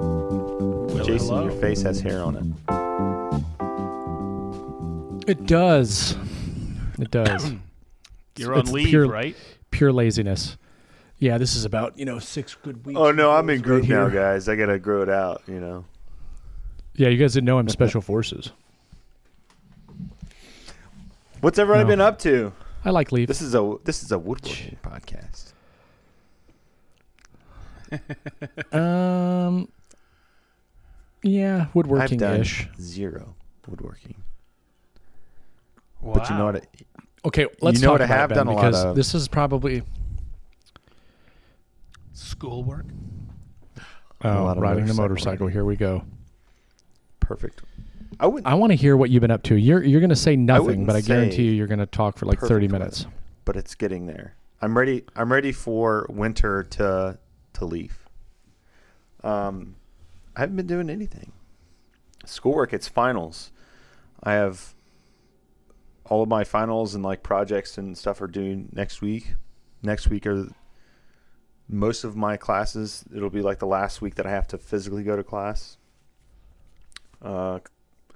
Well, Jason, hello. your face has hair on it. It does. It does. You're on it's leave, pure- right? Pure laziness. Yeah, this is about you know six good weeks. Oh no, I'm in right group now, here. guys. I gotta grow it out. You know. Yeah, you guys didn't know I'm special forces. What's everybody No. been up to? I like leave. This is a this is a woodworking podcast. Um. Yeah, woodworking done ish. zero woodworking, Wow. but you know what? I, Okay, let's You know talk what I have it, done Ben, a lot because of? this is probably Schoolwork. A oh, lot of riding the motorcycle motorcycle. riding. Here we go. perfect. I would I want to hear what you've been up to. You're you're going to say nothing, wouldn't but I guarantee you you're going to talk for like 30 minutes. weather, but it's getting there. I'm ready. I'm ready for winter to to leave. Um, I haven't been doing anything. Schoolwork. It's finals. I have all of my finals and like projects and stuff are due next week. Next week are most of my classes. It'll be like the last week that I have to physically go to class. Uh, a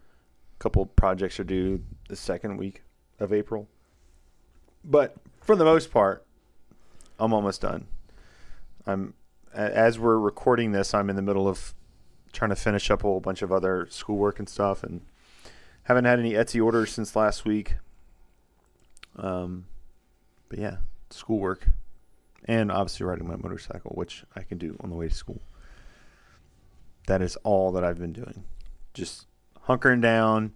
couple projects are due the second week of April. But for the most part, I'm almost done. I'm as we're recording this, I'm in the middle of trying to finish up a whole bunch of other schoolwork and stuff, and haven't had any Etsy orders since last week. Um, but yeah, schoolwork, and obviously riding my motorcycle, which I can do on the way to school. That is all that I've been doing. Just hunkering down,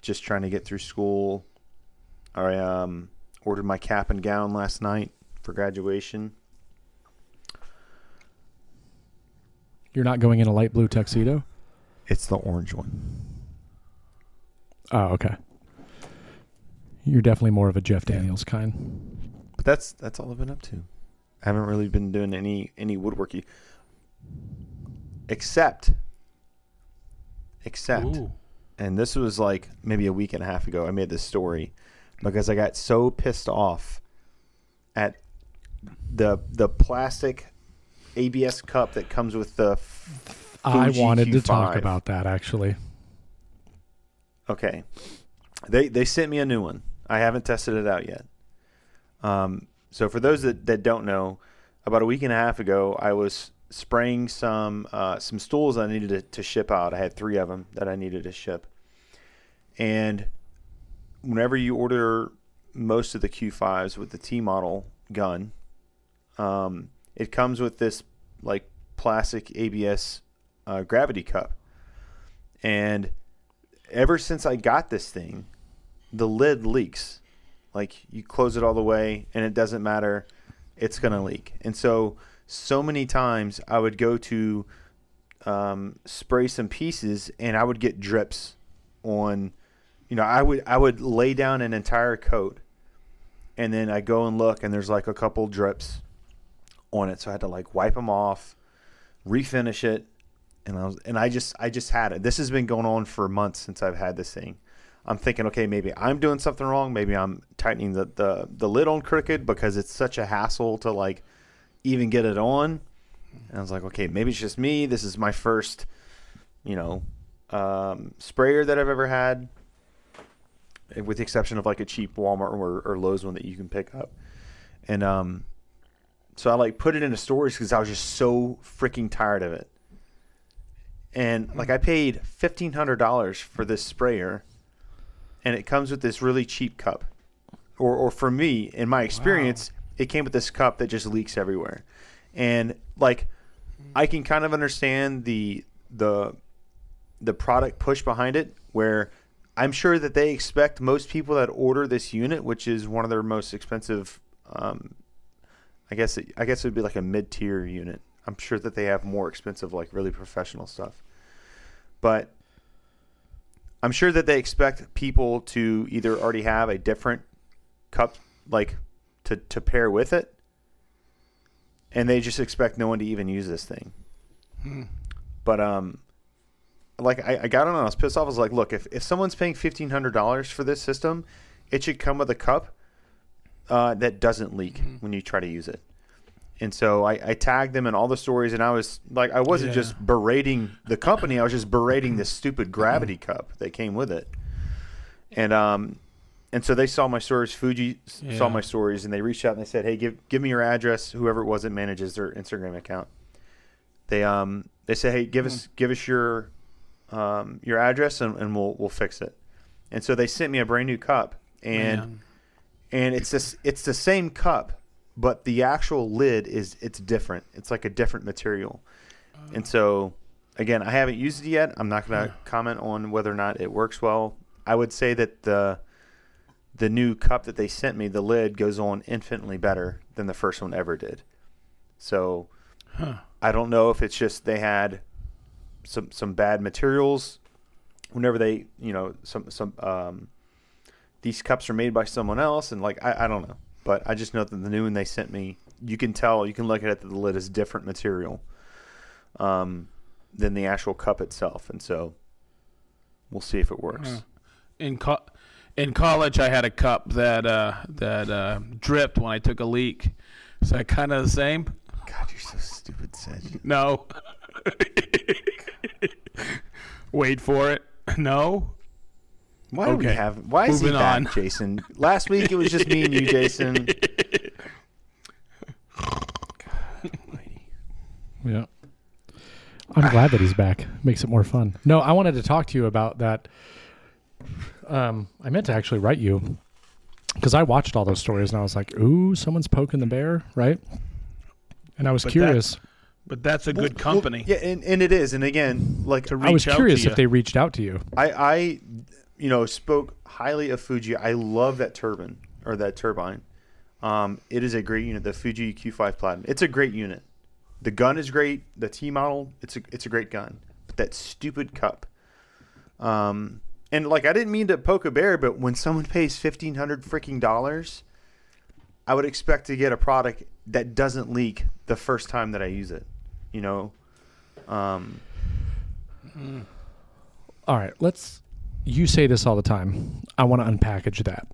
just trying to get through school. I um, ordered my cap and gown last night for graduation. You're not going in a light blue tuxedo? It's the orange one. Oh, okay. You're definitely more of a Jeff Daniels kind. But that's that's all I've been up to. I haven't really been doing any any woodworking, except except, Ooh. and this was like maybe a week and a half ago. I made this story because I got so pissed off at the the plastic ABS cup that comes with the. f- I wanted to talk about that actually. Okay, they they sent me a new one. I haven't tested it out yet. Um, so for those that, that don't know, about a week and a half ago, I was spraying some uh, some stools I needed to, to ship out. I had three of them that I needed to ship, and whenever you order most of the Q5s with the T model gun, um, it comes with this like plastic ABS uh, gravity cup, and ever since I got this thing, the lid leaks. Like you close it all the way and it doesn't matter, it's gonna leak. And so so many times I would go to um, spray some pieces and I would get drips on you know, I would I would lay down an entire coat and then I go and look and there's like a couple drips on it. So I had to like wipe them off, refinish it, and I was and I just I just had it. This has been going on for months since I've had this thing. I'm thinking, okay, maybe I'm doing something wrong. Maybe I'm tightening the the, the lid on crooked because it's such a hassle to like even get it on. And I was like, okay, maybe it's just me. This is my first, you know, um, sprayer that I've ever had, with the exception of like a cheap Walmart or, or Lowe's one that you can pick up. And um, so I like put it into storage because I was just so freaking tired of it. And like I paid fifteen hundred dollars for this sprayer, and it comes with this really cheap cup. Or, or for me, in my experience, it came with this cup that just leaks everywhere. And like, I can kind of understand the the the product push behind it, where I'm sure that they expect most people that order this unit, which is one of their most expensive. Um, I guess it, I guess it would be like a mid tier unit. I'm sure that they have more expensive, like really professional stuff. But I'm sure that they expect people to either already have a different cup, like to to pair with it, and they just expect no one to even use this thing. Hmm. But um, like I, I got on I was pissed off. I was like, look, if if someone's paying fifteen hundred dollars for this system, it should come with a cup uh, that doesn't leak Mhm. when you try to use it. and so I, I tagged them in all the stories, and I was like, I wasn't Yeah. just berating the company, I was just berating this stupid gravity cup that came with it, and um, and so they saw my stories. Fuji s- saw my stories, and they reached out and they said, "Hey, give give me your address." Whoever it was that manages their Instagram account, they um they said, "Hey, give us give us your um your address, and, and we'll we'll fix it." And so they sent me a brand new cup, and Man. And it's this it's the same cup but the actual lid is it's different. It's like a different material. And so again i haven't used it yet. I'm not going to comment on whether or not it works well. I would say that the the new cup that they sent me the lid goes on infinitely better than the first one ever did. So Huh. i don't know if it's just they had some some bad materials whenever they you know some some um these cups are made by someone else and like I, I don't know but i just know that the new one they sent me you can tell you can look at it that the lid is different material um, than the actual cup itself and so we'll see if it works in co- in college, I had a cup that uh, that uh, dripped when I took a leak. Is that kind of the same? god you're so stupid Sid. No. Wait for it. No. Why do we have why is he back on. jason last week it was just me and you jason Yeah. I'm glad that he's back. Makes it more fun. No, I wanted to talk to you about that. Um, I meant to actually write you because I watched all those stories and I was like, "Ooh, someone's poking the bear," right? And I was But curious. But that's a good Well, company yeah and, and it is and again like to reach I was out curious to if they reached out to you. I, I, you know, spoke highly of Fuji. I love that turbine or that turbine. Um, it is a great unit. The Fuji Q5 Platinum. It's a great unit. The gun is great. The T model. It's a it's a great gun. But that stupid cup. Um, and like I didn't mean to poke a bear, but when someone pays fifteen hundred freaking dollars, I would expect to get a product that doesn't leak the first time that I use it. You know. Um, All right, let's. You say this all the time. I want to unpackage that.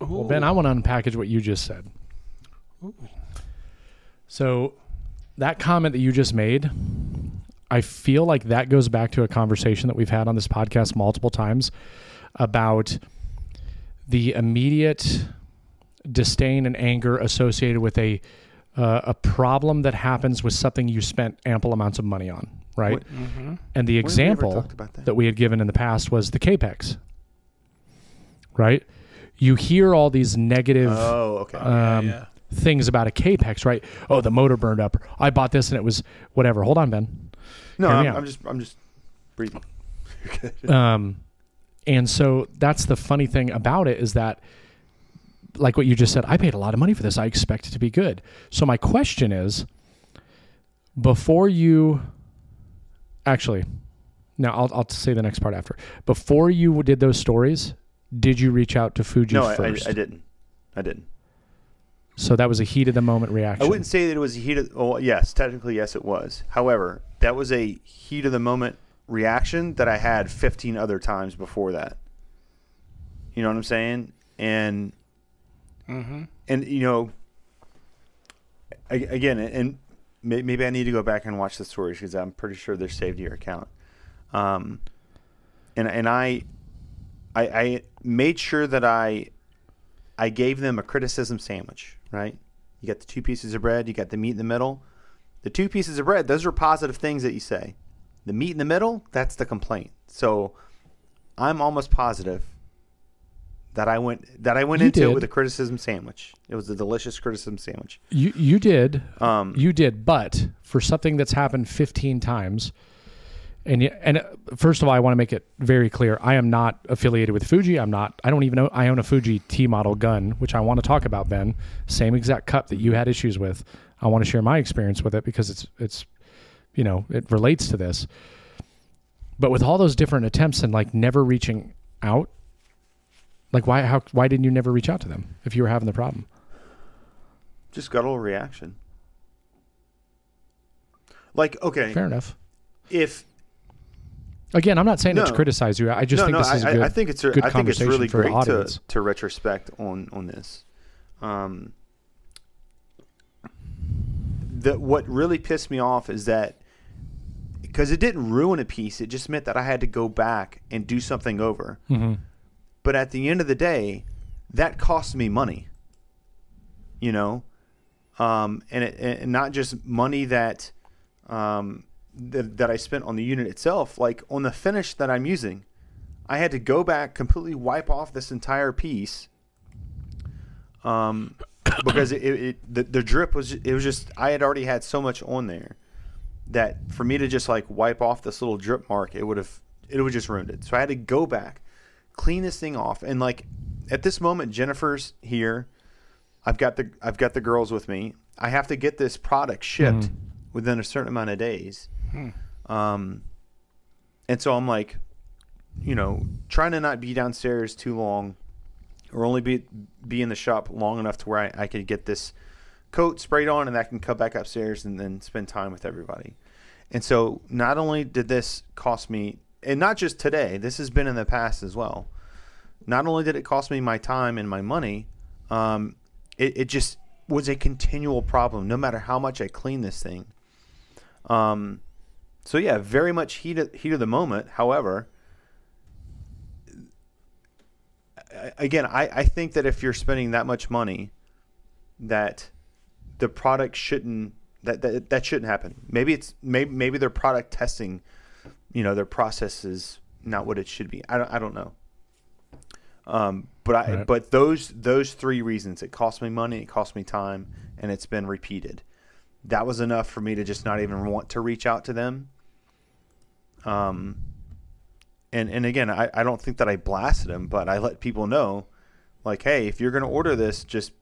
Well, Ben, I want to unpackage what you just said. So, that comment that you just made, I feel like that goes back to a conversation that we've had on this podcast multiple times about the immediate disdain and anger associated with a uh, a problem that happens with something you spent ample amounts of money on, right? What- hmm And the when have we ever example that? that we had given in the past was the Kapex, right? You hear all these negative Oh, okay. um, yeah. things about a Kapex, right? Oh, the motor burned up. I bought this and it was whatever. Hold on, Ben. No, I'm. I'm just I'm just breathing. Um, and so that's the funny thing about it is that, like what you just said, I paid a lot of money for this. I expect it to be good. So my question is, before you, actually, now I'll I'll say the next part after. Before you did those stories, did you reach out to Fuji no, I, I. I didn't. I didn't. So that was a heat of the moment reaction. I wouldn't say that it was a heat of. Well, yes, technically, yes, it was. However, that was a heat of the moment reaction that I had 15 other times before that. You know what I'm saying? And hmm and you know, a- again, and may- maybe I need to go back and watch the stories because I'm pretty sure they're saved to your account. Um, and and I, I, I made sure that I, I gave them a criticism sandwich. Right? You got the two pieces of bread. You got the meat in the middle. The two pieces of bread. Those are positive things that you say. The meat in the middle. That's the complaint. So, I'm almost positive that I went that I went You into it did. with a criticism sandwich. It was a delicious criticism sandwich. You you did. Um, You did, but for something that's happened 15 times, and and uh, first of all, I want to make it very clear: I am not affiliated with Fuji. I'm not. I don't even know. I own a Fuji T model gun, which I want to talk about. Ben, same exact cup that you had issues with. I want to share my experience with it because it's it's, you know, it relates to this. But with all those different attempts and like never reaching out, like why how why didn't you never reach out to them if you were having the problem? just got a little reaction. Like okay, Fair enough. if Again, I'm not saying it to criticize you. I just no, think no, this is I, good. I think it's a, good I think it's really great to, to retrospect on on this. Um, the what really pissed me off is that because it didn't ruin a piece, it just meant that I had to go back and do something over. hmm But at the end of the day, that cost me money. You know, um, and it, and not just money that um, that that I spent on the unit itself, like on the finish that I'm using. I had to go back, completely wipe off this entire piece, um, because it, it, it the, the drip was it was just I had already had so much on there that for me to just like wipe off this little drip mark, it would have it would just ruined it. So I had to go back, clean this thing off, and like at this moment, Jennifer's here. I've got the I've got the girls with me. I have to get this product shipped Mhm. within a certain amount of days. Um, and so I'm like, you know, trying to not be downstairs too long, or only be be in the shop long enough to where I, I could get this coat sprayed on, and I can come back upstairs and then spend time with everybody. And so not only did this cost me, and not just today, this has been in the past as well. Not only did it cost me my time and my money, um, it, it just was a continual problem, no matter how much I clean this thing. Um, so yeah, very much heat of, heat of the moment. However, again, I, I think that if you're spending that much money, that the product shouldn't that, that that shouldn't happen. Maybe it's maybe maybe their product testing, you know, their process is not what it should be. I don't I don't know. Um, but I Right. but those those three reasons it cost me money, it cost me time, and it's been repeated. That was enough for me to just not even want to reach out to them. Um, and and again, I, I don't think that I blasted them, but I let people know, like, hey, if you're going to order this, just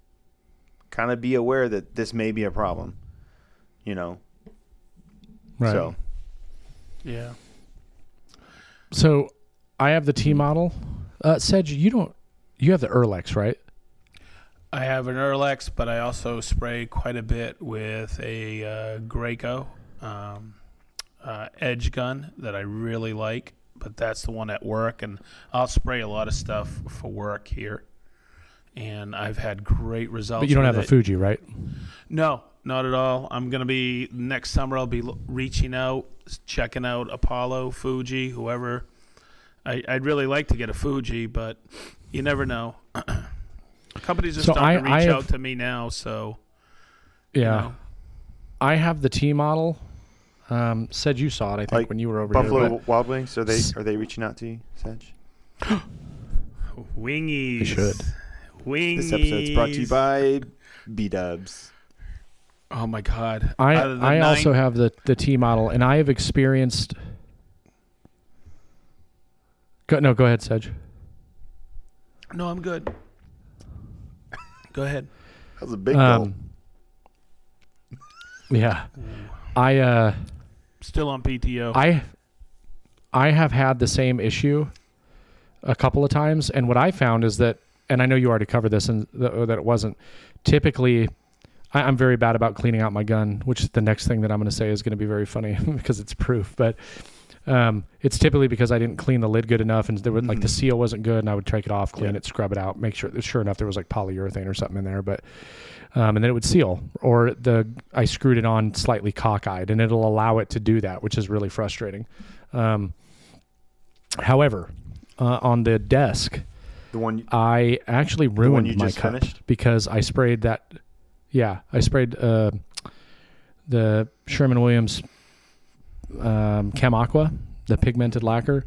kind of be aware that this may be a problem. You know, Right. so Yeah. So I have the T model. Uh, Sedge, you don't. You have the Earlex, right? I have an Earlex, but I also spray quite a bit with a uh, Graco um, uh, edge gun that I really like. But that's the one at work, and I'll spray a lot of stuff for work here. And I've had great results. But you don't with have a. Fuji, right? No, not at all. I'm gonna be next summer. I'll be l- reaching out, checking out Apollo, Fuji, whoever. I, I'd really like to get a Fuji, but you never know. Companies are So starting to I- I reach have- out to me now, so Yeah. you know. I have the T model. Um, said you saw it, I think, Like when you were over Buffalo here. Wild Wings are they are they reaching out to you, Sedge? wingies. They should. Wingies. This episode's brought to you by B Dubs. Oh my God! I Out of the I nine- also have the the T model, and I have experienced. Go, no, go ahead, Sedge. No, I'm good. Go ahead. That was a big gulp. Um, yeah, I uh, Still on PTO. I I have had the same issue a couple of times, and what I found is that, and I know you already covered this, and th- that it wasn't typically. I, I'm very bad about cleaning out my gun, which the next thing that I'm going to say is going to be very funny because it's proof, but. Um, it's typically because I didn't clean the lid good enough, and there was like the Mhm. seal wasn't good, and I would take it off, clean Yeah. it, scrub it out, make sure. Sure enough, there was like polyurethane or something in there, but um, and then it would seal, or the I screwed it on slightly cockeyed, and it'll allow it to do that, which is really frustrating. Um, however, uh, on the desk, the one you, I actually ruined you my just cup finished. because I sprayed that. Yeah, I sprayed uh, the Sherman Williams um, Kem Aqua, the pigmented lacquer,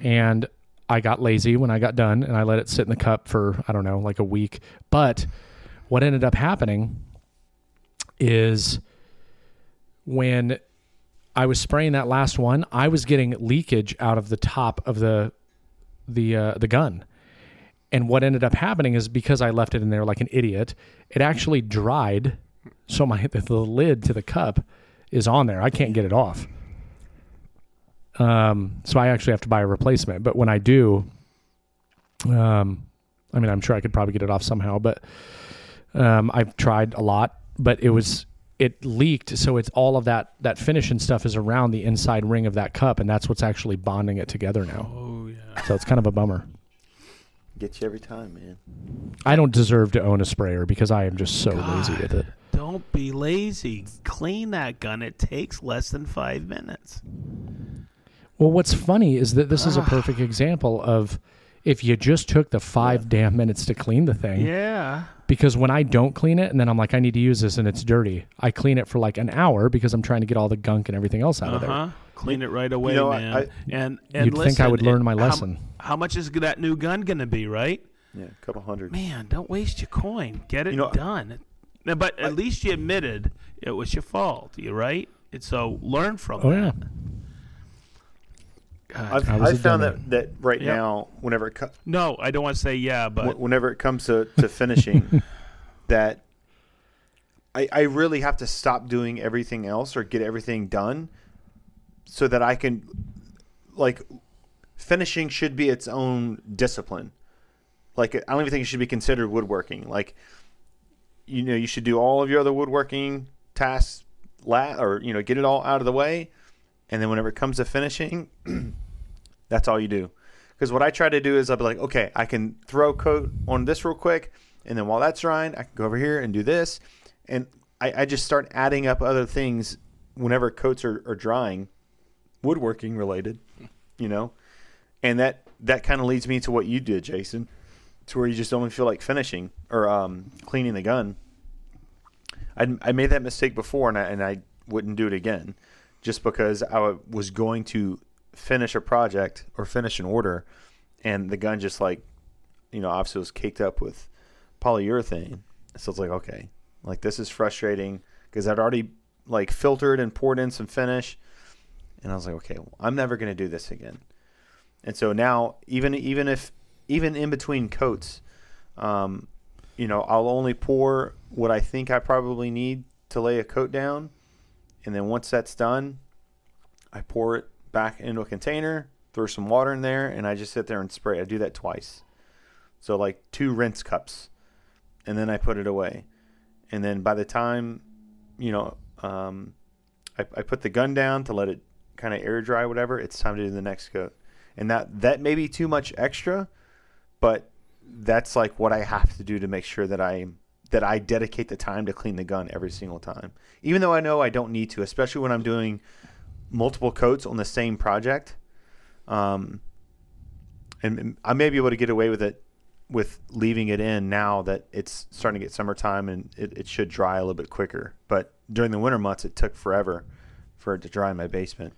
and I got lazy when I got done, and I let it sit in the cup for I don't know, like a week. But what ended up happening is when I was spraying that last one, I was getting leakage out of the top of the the uh, the gun. And what ended up happening is because I left it in there like an idiot, it actually dried. So my the, the lid to the cup is on there. I can't get it off. Um, so I actually have to buy a replacement. But when I do, um, I mean, I'm sure I could probably get it off somehow. But um, I've tried a lot, but it was it leaked. So it's all of that that finish and stuff is around the inside ring of that cup, and that's what's actually bonding it together now. oh yeah. So it's kind of a bummer. Get you every time, man. I don't deserve to own a sprayer because I am just so lazy with it. Don't be lazy. Clean that gun. It takes less than five minutes. Well, what's funny is that this is a Ah. perfect example of if you just took the five damn minutes to clean the thing. Yeah. Because when I don't clean it and then I'm like, I need to use this and it's dirty, I clean it for like an hour because I'm trying to get all the gunk and everything else out Uh of there. Huh. Clean it right away, know, man. I- and and You'd think I would learn my lesson. How, much is that new gun gonna be, right? Yeah, a couple hundred. Man, don't waste your coin. Get it You know, done. Now, But at I- least you admitted it was your fault. You right? And so learn from Oh, that. yeah. God. I've, I was I've found that, that right Yep. now, whenever it co- no, I don't want to say yeah, but whenever it comes to, to finishing, that I, I really have to stop doing everything else or get everything done so that I can, like, finishing should be its own discipline. Like, I don't even think it should be considered woodworking. Like, you know, you should do all of your other woodworking tasks, la- or, you know, get it all out of the way. And then whenever it comes to finishing, that's all you do. Because what I try to do is I'll be like, okay, I can throw coat on this real quick, and then while that's drying, I can go over here and do this, and I, I just start adding up other things whenever coats are, are drying, woodworking related, you know, and that that kind of leads me to what you did, Jason, to where you just only feel like finishing or um, cleaning the gun. I, I made that mistake before, and I, and I wouldn't do it again, just because I was going to finish a project or finish an order, and the gun just like, you know, obviously was caked up with polyurethane. So it's like, okay, like this is frustrating because I'd already like filtered and poured in some finish, and I was like, okay, well, I'm never gonna do this again. And so now, even even if even in between coats, um, you know, I'll only pour what I think I probably need to lay a coat down, and then once that's done, I pour it back into a container, throw some water in there, and I just sit there and spray. I do that twice. So like two rinse cups, and then I put it away. And then by the time, you know, um, I, I put the gun down to let it kind of air dry, whatever. It's time to do the next coat, and that that may be too much extra, but that's like what I have to do to make sure that I that I dedicate the time to clean the gun every single time, even though I know I don't need to, especially when I'm doing multiple coats on the same project. Um, and I may be able to get away with it with leaving it in now that it's starting to get summertime and it, it should dry a little bit quicker. But during the winter months, it took forever for it to dry in my basement.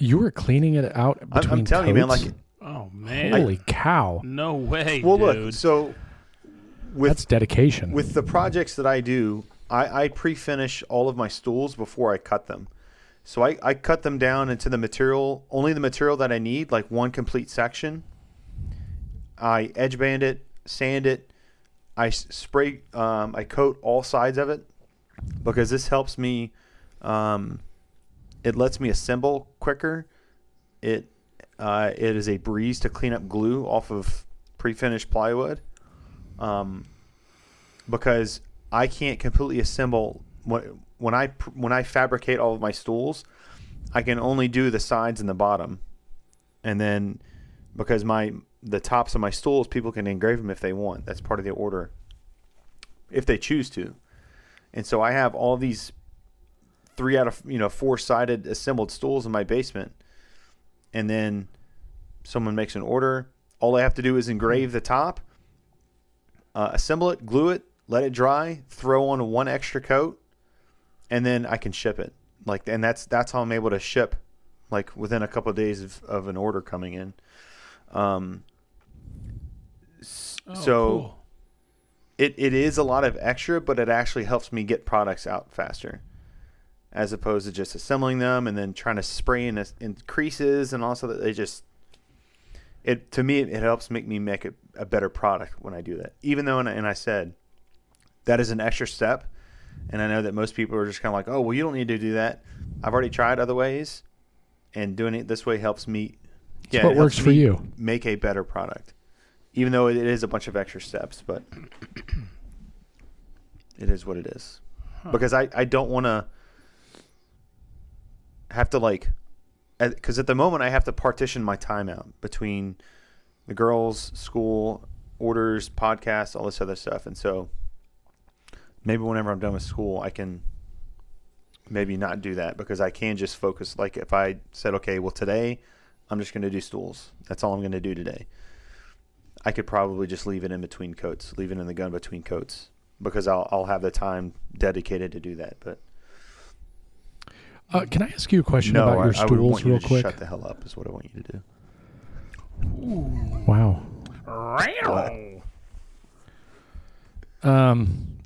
You were cleaning it out I'm, between I'm telling you, man, like, oh man, holy cow, no way, well, dude. look, so with that's dedication. with the projects that I do, I, I pre-finish all of my stools before I cut them. So I, I cut them down into the material, only the material that I need, like one complete section. I edge band it, sand it. I spray, um, I coat all sides of it because this helps me. Um, it lets me assemble quicker. It uh, it is a breeze to clean up glue off of pre-finished plywood. Um, because I can't completely assemble when when I when I fabricate all of my stools, I can only do the sides and the bottom, and then because my the tops of my stools people can engrave them if they want. That's part of the order, if they choose to, and so I have all these three out of you know four sided assembled stools in my basement, and then someone makes an order. All I have to do is engrave the top uh, assemble it, glue it, let it dry, throw on one extra coat, and then I can ship it. Like, and that's that's how I'm able to ship, like within a couple of days of, of an order coming in. Um, Oh, so cool. it, it is a lot of extra, but it actually helps me get products out faster, as opposed to just assembling them and then trying to spray in, in creases and also that they just it to me it helps make me make a, a better product when I do that. Even though and, I- and I said that is an extra step, and I know that most people are just kind of like, oh well, you don't need to do that. I've already tried other ways, and doing it this way helps me. It's it what works for you. Make a better product, even though it is a bunch of extra steps, but it is what it is. Huh. Because I I don't want to have to like because at the moment I have to partition my time out between the girls, school, orders, podcasts, all this other stuff. And so maybe whenever I'm done with school, I can maybe not do that because I can just focus. Like if I said, okay, well, today I'm just going to do stools. That's all I'm going to do today. I could probably just leave it in between coats, leave it in the gun between coats because I'll, I'll have the time dedicated to do that. But Uh, can I ask you a question no, about I, your I would stools, want you real to quick? shut the hell up is what I want you to do. Wow. Um,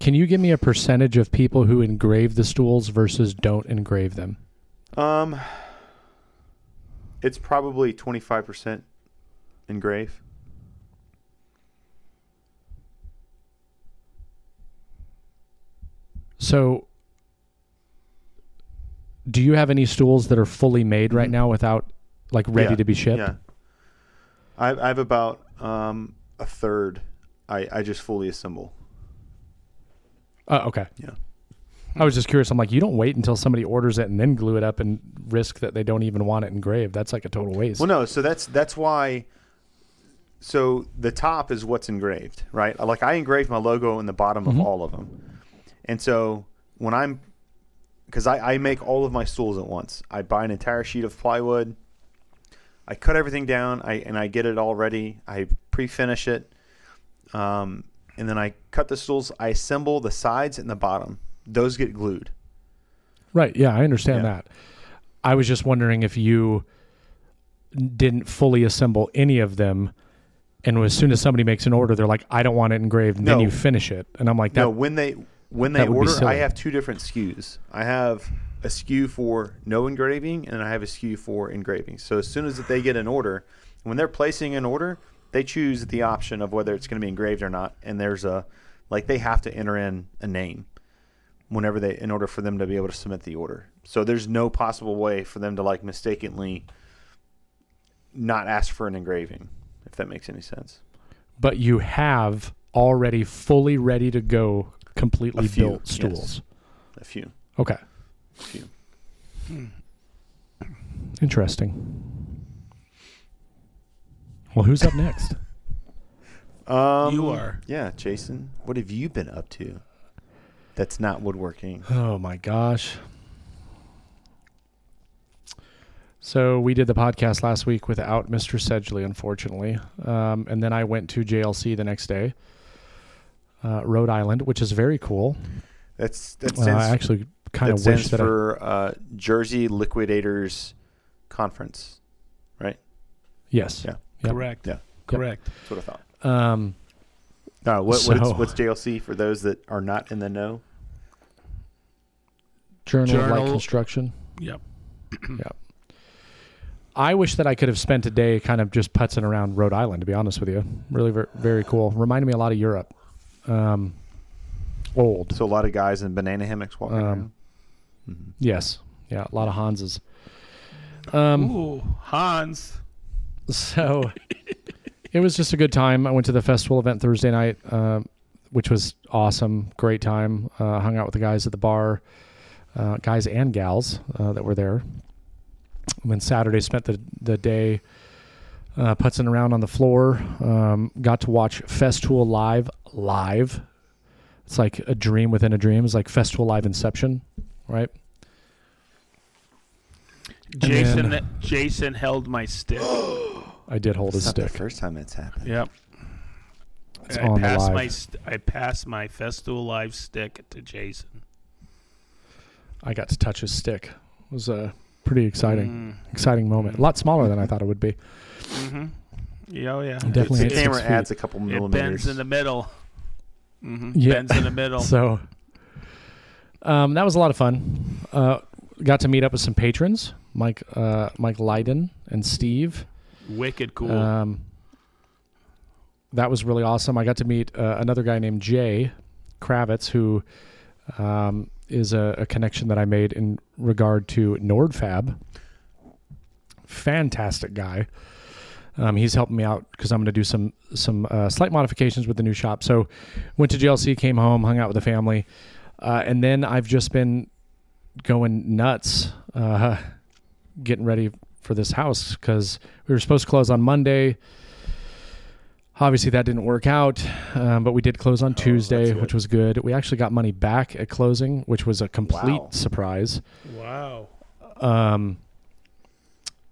can you give me a percentage of people who engrave the stools versus don't engrave them? Um, it's probably 25% engrave. So, do you have any stools that are fully made right Mhm. now without like ready Yeah, to be shipped? Yeah. I, I have about um, a third I, I just fully assemble. Oh, okay. Yeah. I was just curious. I'm like, you don't wait until somebody orders it and then glue it up and risk that they don't even want it engraved. That's like a total waste. Well, no, so that's that's why. So the top is what's engraved, right? Like I engraved my logo in the bottom Mhm. of all of them, and so when I'm, because I, I make all of my stools at once. I buy an entire sheet of plywood. I cut everything down. I and I get it all ready. I pre-finish it, um, and then I cut the stools. I assemble the sides and the bottom. Those get glued. Right. Yeah, I understand Yeah. that. I was just wondering if you didn't fully assemble any of them. And as soon as somebody makes an order, they're like, I don't want it engraved. And then you finish it. And I'm like, that, no, when they when they that would be order, I have two different SKUs. I have a SKU for no engraving, and I have a SKU for engraving. So as soon as they get an order, when they're placing an order, they choose the option of whether it's going to be engraved or not. And there's a like they have to enter in a name whenever they in order for them to be able to submit the order. So there's no possible way for them to like mistakenly not ask for an engraving, if that makes any sense. but you have already fully ready to go, completely A few, built yes. stools. A few. Okay. A few. Interesting. Well, who's up next? Um, You are. Yeah, Jason. What have you been up to? That's not woodworking. Oh my gosh. So we did the podcast last week without Mr. Sedgley, unfortunately, um, and then I went to JLC the next day, uh, Rhode Island, which is very cool. That's that's Uh, I actually kind of stands wish that I, for uh, Jersey Liquidators Conference. Right? Yes, Yeah. Yep. Correct. Yeah. Correct. That's what I thought. um, No, what, what So- is, what's JLC for those that are not in the know? Journal, of Light Construction. Yep. Yep. I wish that I could have spent a day kind of just putzing around Rhode Island. To be honest with you, really very, very cool. Reminded me a lot of Europe. Um, old, So a lot of guys in banana hammocks walking Um, around. Mhm. yes, yeah, a lot of Hanses. Um, Ooh, Hans. so it was just a good time. I went to the festival event Thursday night, um, which was awesome. Great time. Uh, hung out with the guys at the bar, uh, guys and gals uh, that were there. And then Saturday spent the the day uh, putzing around on the floor. Um, got to watch Festool live live. It's like a dream within a dream. It's like Festool live Inception, right? Jason. then- Jason held my stick. I did hold It's his not the stick. first time that's happened. Yep. It's I on passed live. my st- I passed my Festool Live stick to Jason. I got to touch his stick. It was a pretty exciting. Mm. exciting moment. A lot smaller than I thought it would be. Mm-hmm. Yeah, oh yeah. Definitely the hit camera adds a couple millimeters. It millimeters. bends in the middle. Mm-hmm. Yeah. Bends in the middle. So um, that was a lot of fun. Uh, got to meet up with some patrons, Mike, uh, Mike Leiden and Steve. Wicked cool. Um, that was really awesome. I got to meet uh, another guy named Jay Kravitz, who um, is a, a connection that I made in regard to NordFab. Fantastic guy. Um, he's helping me out because I'm going to do some some uh, slight modifications with the new shop. So, went to JLC, came home, hung out with the family, uh, and then I've just been going nuts, uh, getting ready for this house because we were supposed to close on Monday. Obviously, that didn't work out, um, but we did close on Oh, Tuesday, which was good. We actually got money back at closing, which was a complete Wow. surprise. Wow. Um,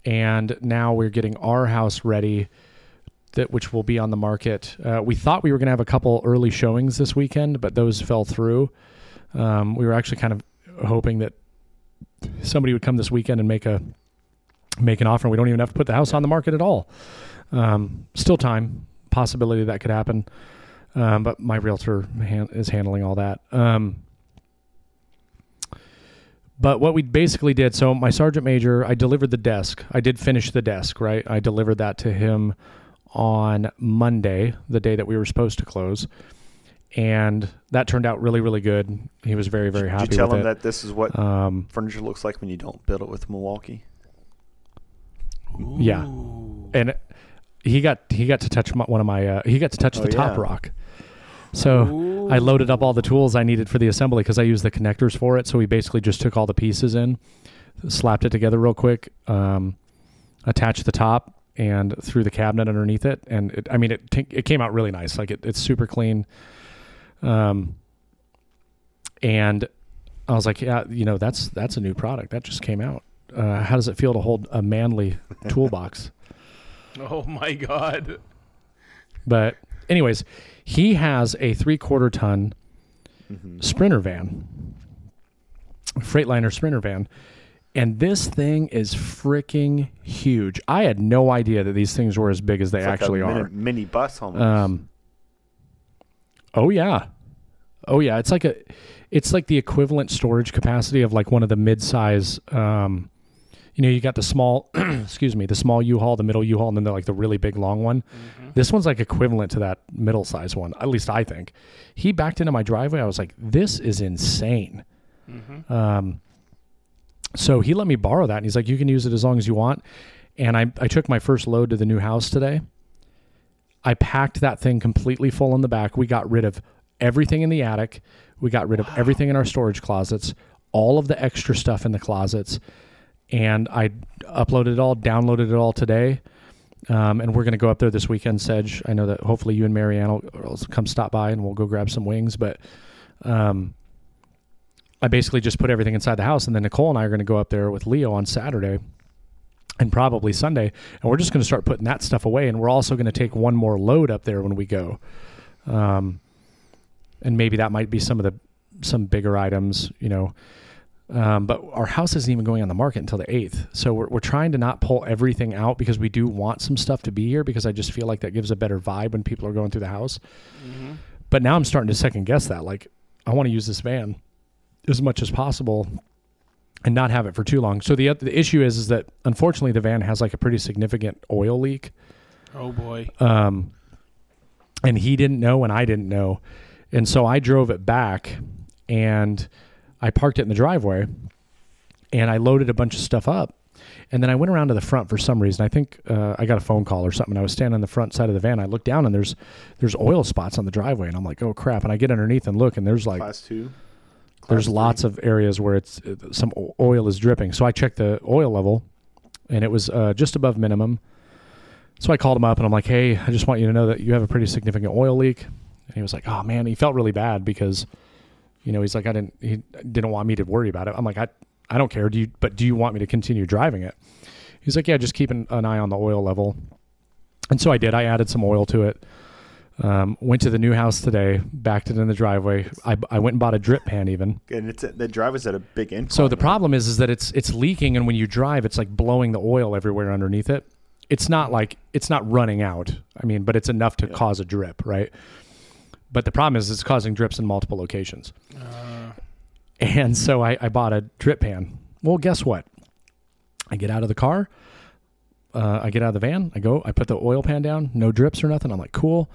and now we're getting our house ready, that which will be on the market. Uh, we thought we were going to have a couple early showings this weekend, but those fell through. Um, we were actually kind of hoping that somebody would come this weekend and make a make an offer. We don't even have to put the house on the market at all. Um, still time possibility that could happen, um, but my realtor is handling all that. Um, but what we basically did, so my sergeant major, I delivered the desk. I did finish the desk, right? I delivered that to him on Monday, the day that we were supposed to close. And that turned out really, really good. He was very, very happy Did you tell him it. that this is what um, furniture looks like when you don't build it with Milwaukee? Yeah. And he got he got to touch my, one of my uh, he got to touch Oh, the top yeah. rock. So I loaded up all the tools I needed for the assembly because I used the connectors for it. So we basically just took all the pieces in, slapped it together real quick, um, attached the top, and threw the cabinet underneath it. And it, I mean, it t- it came out really nice. Like it, it's super clean. Um, and I was like, yeah, you know, that's that's a new product that just came out. Uh, how does it feel to hold a manly toolbox? Oh my God. But anyways, he has a three quarter ton Mm-hmm. Sprinter van, Freightliner Sprinter van. And this thing is freaking huge. I had no idea that these things were as big as they It's like a actually mini, are. Mini bus almost. Um, oh yeah, oh yeah. It's like a, it's like the equivalent storage capacity of like one of the mid-size. Um, you know, you got the small, excuse me, the small U-Haul, the middle U-Haul, and then the, like the really big long one. Mm-hmm. This one's like equivalent to that middle size one, at least I think. He backed into my driveway. I was like, this is insane. Mm-hmm. Um, so he let me borrow that, and he's like, you can use it as long as you want. And I, I took my first load to the new house today. I packed that thing completely full in the back. We got rid of everything in the attic. We got rid of everything in our storage closets, all of the extra stuff in the closets. And I uploaded it all, downloaded it all today. Um, and we're going to go up there this weekend, Sedge. I know that hopefully you and Marianne will, will come stop by and we'll go grab some wings. But um, I basically just put everything inside the house. And then Nicole and I are going to go up there with Leo on Saturday and probably Sunday. And we're just going to start putting that stuff away. And we're also going to take one more load up there when we go. Um, and maybe that might be some of the some bigger items, you know. Um, but our house isn't even going on the market until the 8th. So we're, we're trying to not pull everything out because we do want some stuff to be here because I just feel like that gives a better vibe when people are going through the house. Mm-hmm. But now I'm starting to second guess that. Like, I want to use this van as much as possible and not have it for too long. So the the issue is is that unfortunately the van has like a pretty significant oil leak. Oh boy. Um, and he didn't know and I didn't know. And so I drove it back and I parked it in the driveway and I loaded a bunch of stuff up. And then I went around to the front for some reason. I think uh, I got a phone call or something. I was standing on the front side of the van. I looked down and there's there's oil spots on the driveway, and I'm like, oh crap! And I get underneath and look, and there's like Class two. there's Class lots of areas where it's uh, some oil is dripping. So I checked the oil level, and it was uh, just above minimum. So I called him up and I'm like, "Hey, I just want you to know that you have a pretty significant oil leak." And he was like, "Oh man," he felt really bad because, you know, he's like, "I didn't, he didn't want me to worry about it." I'm like, "I, I don't care. Do you? But do you want me to continue driving it?" He's like, "Yeah, just keep an, an eye on the oil level." And so I did. I added some oil to it. Um, went to the new house today, backed it in the driveway. I, I went and bought a drip pan even. And it's the driver's at a big incline. So the right? problem is, is that it's it's leaking, and when you drive, it's like blowing the oil everywhere underneath it. It's not like it's not running out. I mean, but it's enough to Yeah. cause a drip, right? But the problem is, it's causing drips in multiple locations. Uh, And so I, I bought a drip pan. Well, guess what? I get out of the car. Uh, I get out of the van. I go. I put the oil pan down. No drips or nothing. I'm like, cool.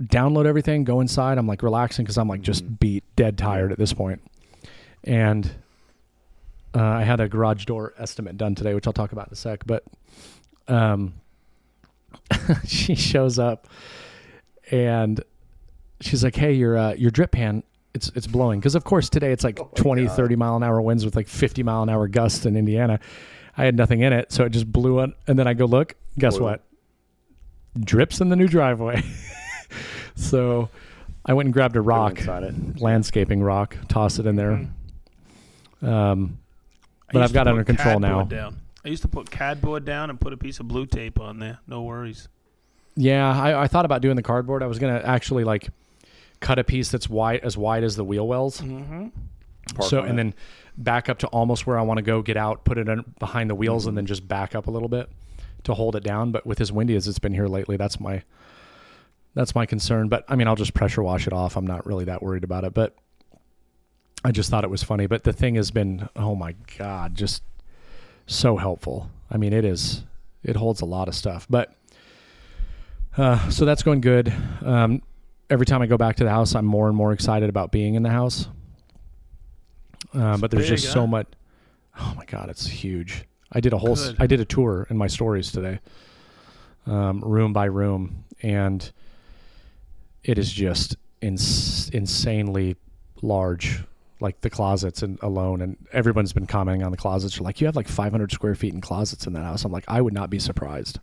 Download everything. Go inside. I'm like relaxing because I'm like just Mhm. beat, dead tired at this point. And uh, I had a garage door estimate done today, which I'll talk about in a sec. But um, she shows up and she's like, "Hey, your uh, your drip pan it's it's blowing because of course today it's like Oh 20 God. 30 mile an hour winds with like 50 mile an hour gusts in indiana i had nothing in it so it just blew it and then i go look guess Oil. what drips in the new driveway. so I went and grabbed a rock, it. landscaping rock, toss it in there. Mhm. Um, But I've got it under control now. Down. I used to put cardboard down and put a piece of blue tape on there. No worries. yeah, I, I thought about doing the cardboard. I was gonna actually like cut a piece that's wide as wide as the wheel wells. Mm-hmm. So and then back up to almost where I want to go, get out, put it in behind the wheels, Mm-hmm. and then just back up a little bit to hold it down. But with as windy as it's been here lately, that's my that's my concern. But I mean, I'll just pressure wash it off. I'm not really that worried about it. But I just thought it was funny. But the thing has been, oh my god, just so helpful. I mean, it is. It holds a lot of stuff. But uh, so that's going good. Um, every time I go back to the house, I'm more and more excited about being in the house. Uh, but there's just so much. Oh my god, it's huge. I did a whole. Good. I did a tour in my stories today, um, room by room, and it is just ins- insanely large. Like the closets and alone, and everyone's been commenting on the closets. They're like, you have like 500 square feet in closets in that house. I'm like, I would not be surprised.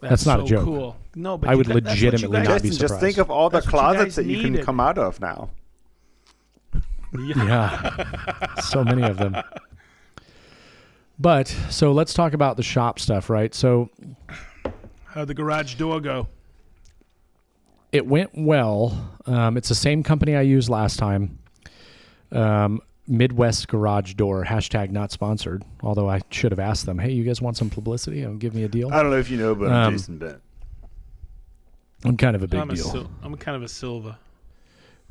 That's not a joke. Cool. No, but I would got- that's what you legitimately guys- not be Jason, just think of all the That's what closets guys that you can come out of now. Yeah. so many of them. But so let's talk about the shop stuff, right? So How'd the garage door go? it went well. Um, it's the same company I used last time. Um, Midwest Garage Door, hashtag not sponsored. Although I should have asked them, hey, you guys want some publicity and give me a deal? I don't know if you know, but I'm Um, Jason Bent. I'm kind of a big I'm, a deal. sil- I'm kind of a silver.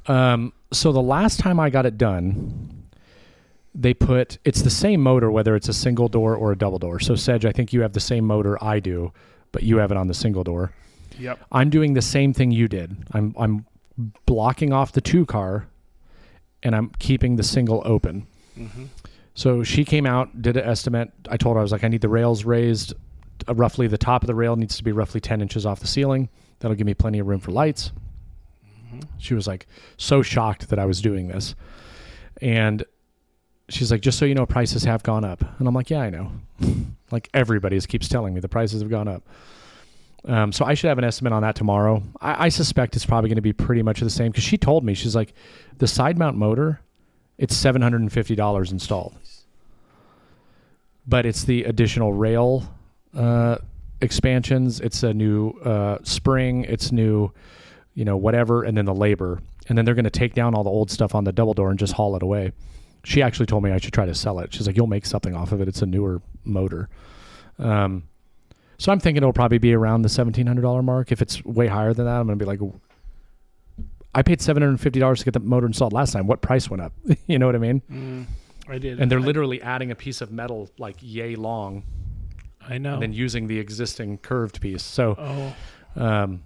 Um, so the last time I got it done, they put it's the same motor whether it's a single door or a double door. So Sedge, I think you have the same motor I do, but you have it on the single door. Yep. I'm doing the same thing you did. I'm I'm blocking off the two car, and I'm keeping the single open. Mm-hmm. So she came out, did an estimate. I told her I was like, I need the rails raised. Uh, roughly, the top of the rail needs to be roughly ten inches off the ceiling. That'll give me plenty of room for lights. She was like so shocked that I was doing this, and she's like, just so you know, prices have gone up. And I'm like, yeah, I know. like everybody keeps telling me the prices have gone up. Um, so I should have an estimate on that tomorrow. I, I suspect it's probably going to be pretty much the same because she told me she's like, the side mount motor, it's seven hundred and fifty dollars installed, but it's the additional rail uh, expansions. It's a new uh, spring. It's new, you know, whatever, and then the labor, and then they're going to take down all the old stuff on the double door and just haul it away. She actually told me I should try to sell it. She's like, "You'll make something off of it. It's a newer motor." Um, so I'm thinking it'll probably be around the seventeen hundred dollar mark. If it's way higher than that, I'm gonna be like, I paid seven hundred and fifty dollars to get the motor installed last time. What price went up? you know what I mean? Mm, I did. And they're I- literally adding a piece of metal like yay long, I know. and then using the existing curved piece. So oh, um,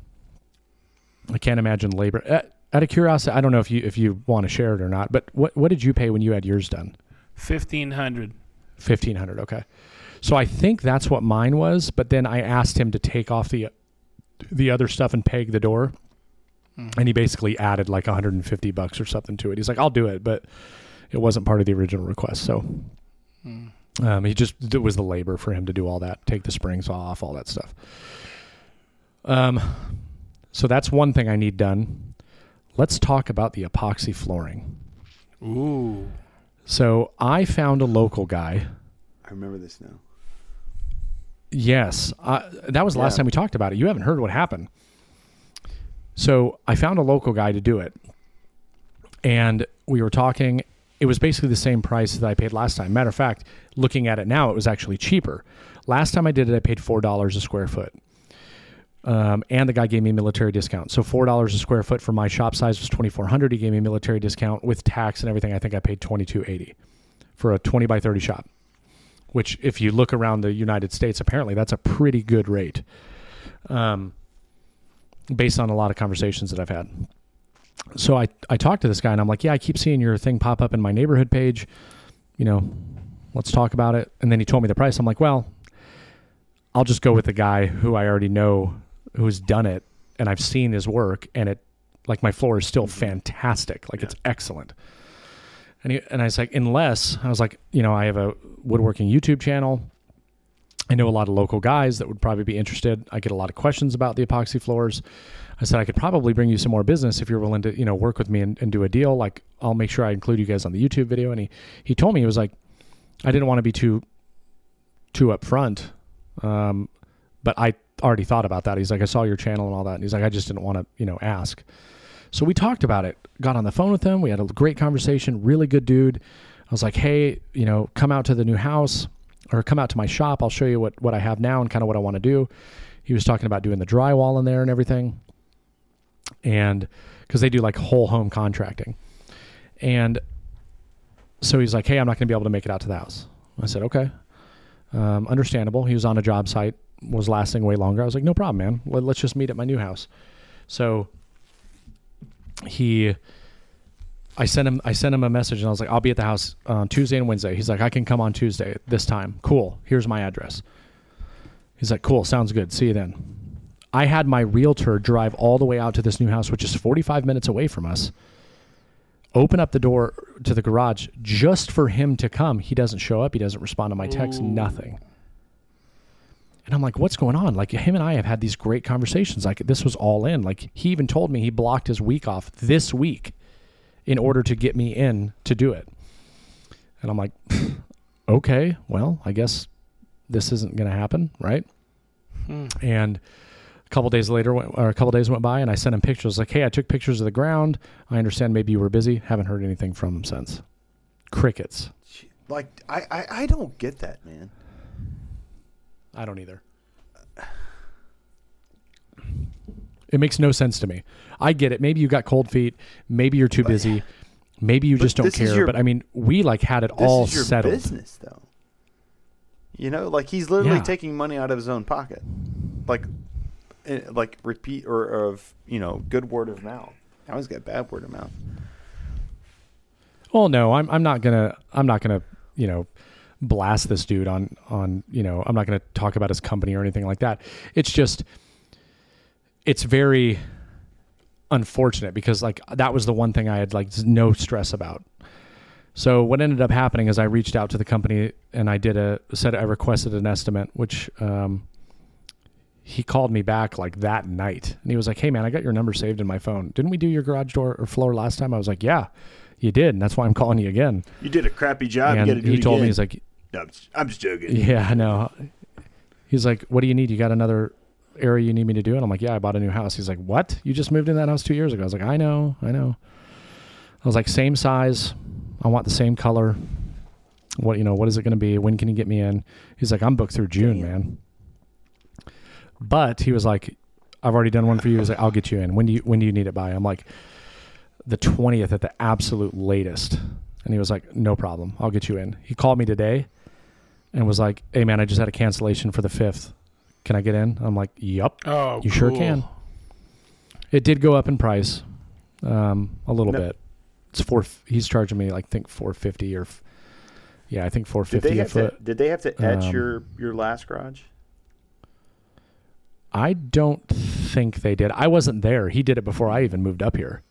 I can't imagine labor. Uh, out of curiosity, I don't know if you if you want to share it or not, but what what did you pay when you had yours done? fifteen hundred. Fifteen hundred. Okay. So I think that's what mine was, but then I asked him to take off the the other stuff and peg the door, and he basically added like 150 bucks or something to it. He's like, "I'll do it," but it wasn't part of the original request. So um, he just it was the labor for him to do all that, take the springs off, all that stuff. Um, so that's one thing I need done. Let's talk about the epoxy flooring. Ooh. So I found a local guy. I remember this now. Yes, uh, that was the last Yeah. time we talked about it. You haven't heard what happened. So I found a local guy to do it, and we were talking. It was basically the same price that I paid last time. Matter of fact, looking at it now, it was actually cheaper. Last time I did it, I paid four dollars a square foot, um, and the guy gave me a military discount. So four dollars a square foot for my shop size was twenty four hundred. He gave me a military discount with tax and everything. I think I paid twenty two eighty for a twenty by thirty shop which if you look around the United States, apparently that's a pretty good rate. Um, based on a lot of conversations that I've had. So I, I talked to this guy and I'm like, yeah, I keep seeing your thing pop up in my neighborhood page. You know, let's talk about it. And then he told me the price. I'm like, well, I'll just go with the guy who I already know who's done it and I've seen his work and it like my floor is still fantastic. Like it's excellent. And he, and I was like, unless I was like, you know, I have a woodworking YouTube channel. I know a lot of local guys that would probably be interested. I get a lot of questions about the epoxy floors. I said I could probably bring you some more business if you're willing to, you know, work with me and, and do a deal. Like I'll make sure I include you guys on the YouTube video. And he he told me he was like, I didn't want to be too too upfront, um, but I already thought about that. He's like, I saw your channel and all that. And he's like, I just didn't want to, you know, ask. So we talked about it. Got on the phone with him. We had a great conversation. Really good dude. I was like, hey, you know, come out to the new house or come out to my shop. I'll show you what what I have now and kind of what I want to do. He was talking about doing the drywall in there and everything and because they do like whole home contracting. And so he's like, "Hey, I'm not going to be able to make it out to the house." I said, "Okay, um, understandable." He was on a job site, was lasting way longer. I was like, "No problem, man. Let, let's just meet at my new house." So he, I sent him, I sent him a message, and I was like, "I'll be at the house on Tuesday and Wednesday." He's like, "I can come on Tuesday this time." Cool. Here's my address. He's like, "Cool. Sounds good. See you then." I had my realtor drive all the way out to this new house, which is 45 minutes away from us, open up the door to the garage just for him to come. He doesn't show up. He doesn't respond to my text, Ooh. nothing. And I'm like, what's going on? Like, him and I have had these great conversations. Like, this was all in. Like, he even told me he blocked his week off this week in order to get me in to do it. And I'm like, okay, well, I guess this isn't going to happen, right? Hmm. And a couple days later, or a couple days went by, and I sent him pictures. Like, hey, I took pictures of the ground. I understand maybe you were busy. Haven't heard anything from him since. Crickets. Like I, I, I don't get that, man. I don't either. It makes no sense to me. I get it. Maybe you got cold feet. Maybe you're too busy. Maybe you But just don't care. your- but I mean, we like had it This all is your settled. business, though. You know, like he's literally Yeah. taking money out of his own pocket, like, eh, like repeat or of you know good word of mouth. Now he's got bad word of mouth. Well, no, I'm I'm not gonna I'm not gonna you know blast this dude on on you know I'm not gonna talk about his company or anything like that. It's just it's very unfortunate because like that was the one thing I had like no stress about. So what ended up happening is I reached out to the company and I did a said I requested an estimate, which um, he called me back like that night and he was like, "Hey man, I got your number saved in my phone. Didn't we do your garage door or floor last time?" I was like, "Yeah, you did, and that's why I'm calling you again." You did a crappy job. and you got to do he told again. me he's like, no, I'm, just, I'm just joking. "Yeah, I know." He's like, "What do you need? You got another area you need me to do?" And I'm like, "Yeah, I bought a new house." He's like, "What? You just moved in that house two years ago?" I was like, "I know, I know." I was like, "Same size. I want the same color. What you know? What is it going to be? When can you get me in?" He's like, "I'm booked through June, Damn. man." But he was like, "I've already done one for you." He's like, "I'll get you in. When do you when do you need it by?" I'm like, "The twentieth at the absolute latest." And he was like, "No problem. I'll get you in." He called me today and was like, "Hey man, I just had a cancellation for the 5th. Can I get in?" I'm like, "Yup." Oh, You sure can. It did go up in price um, a little No. bit. It's four. He's charging me like think 450 or yeah, I think Did 450 they a have foot. to? Did they have to etch Um, your your last garage? I don't think they did. I wasn't there. He did it before I even moved up here.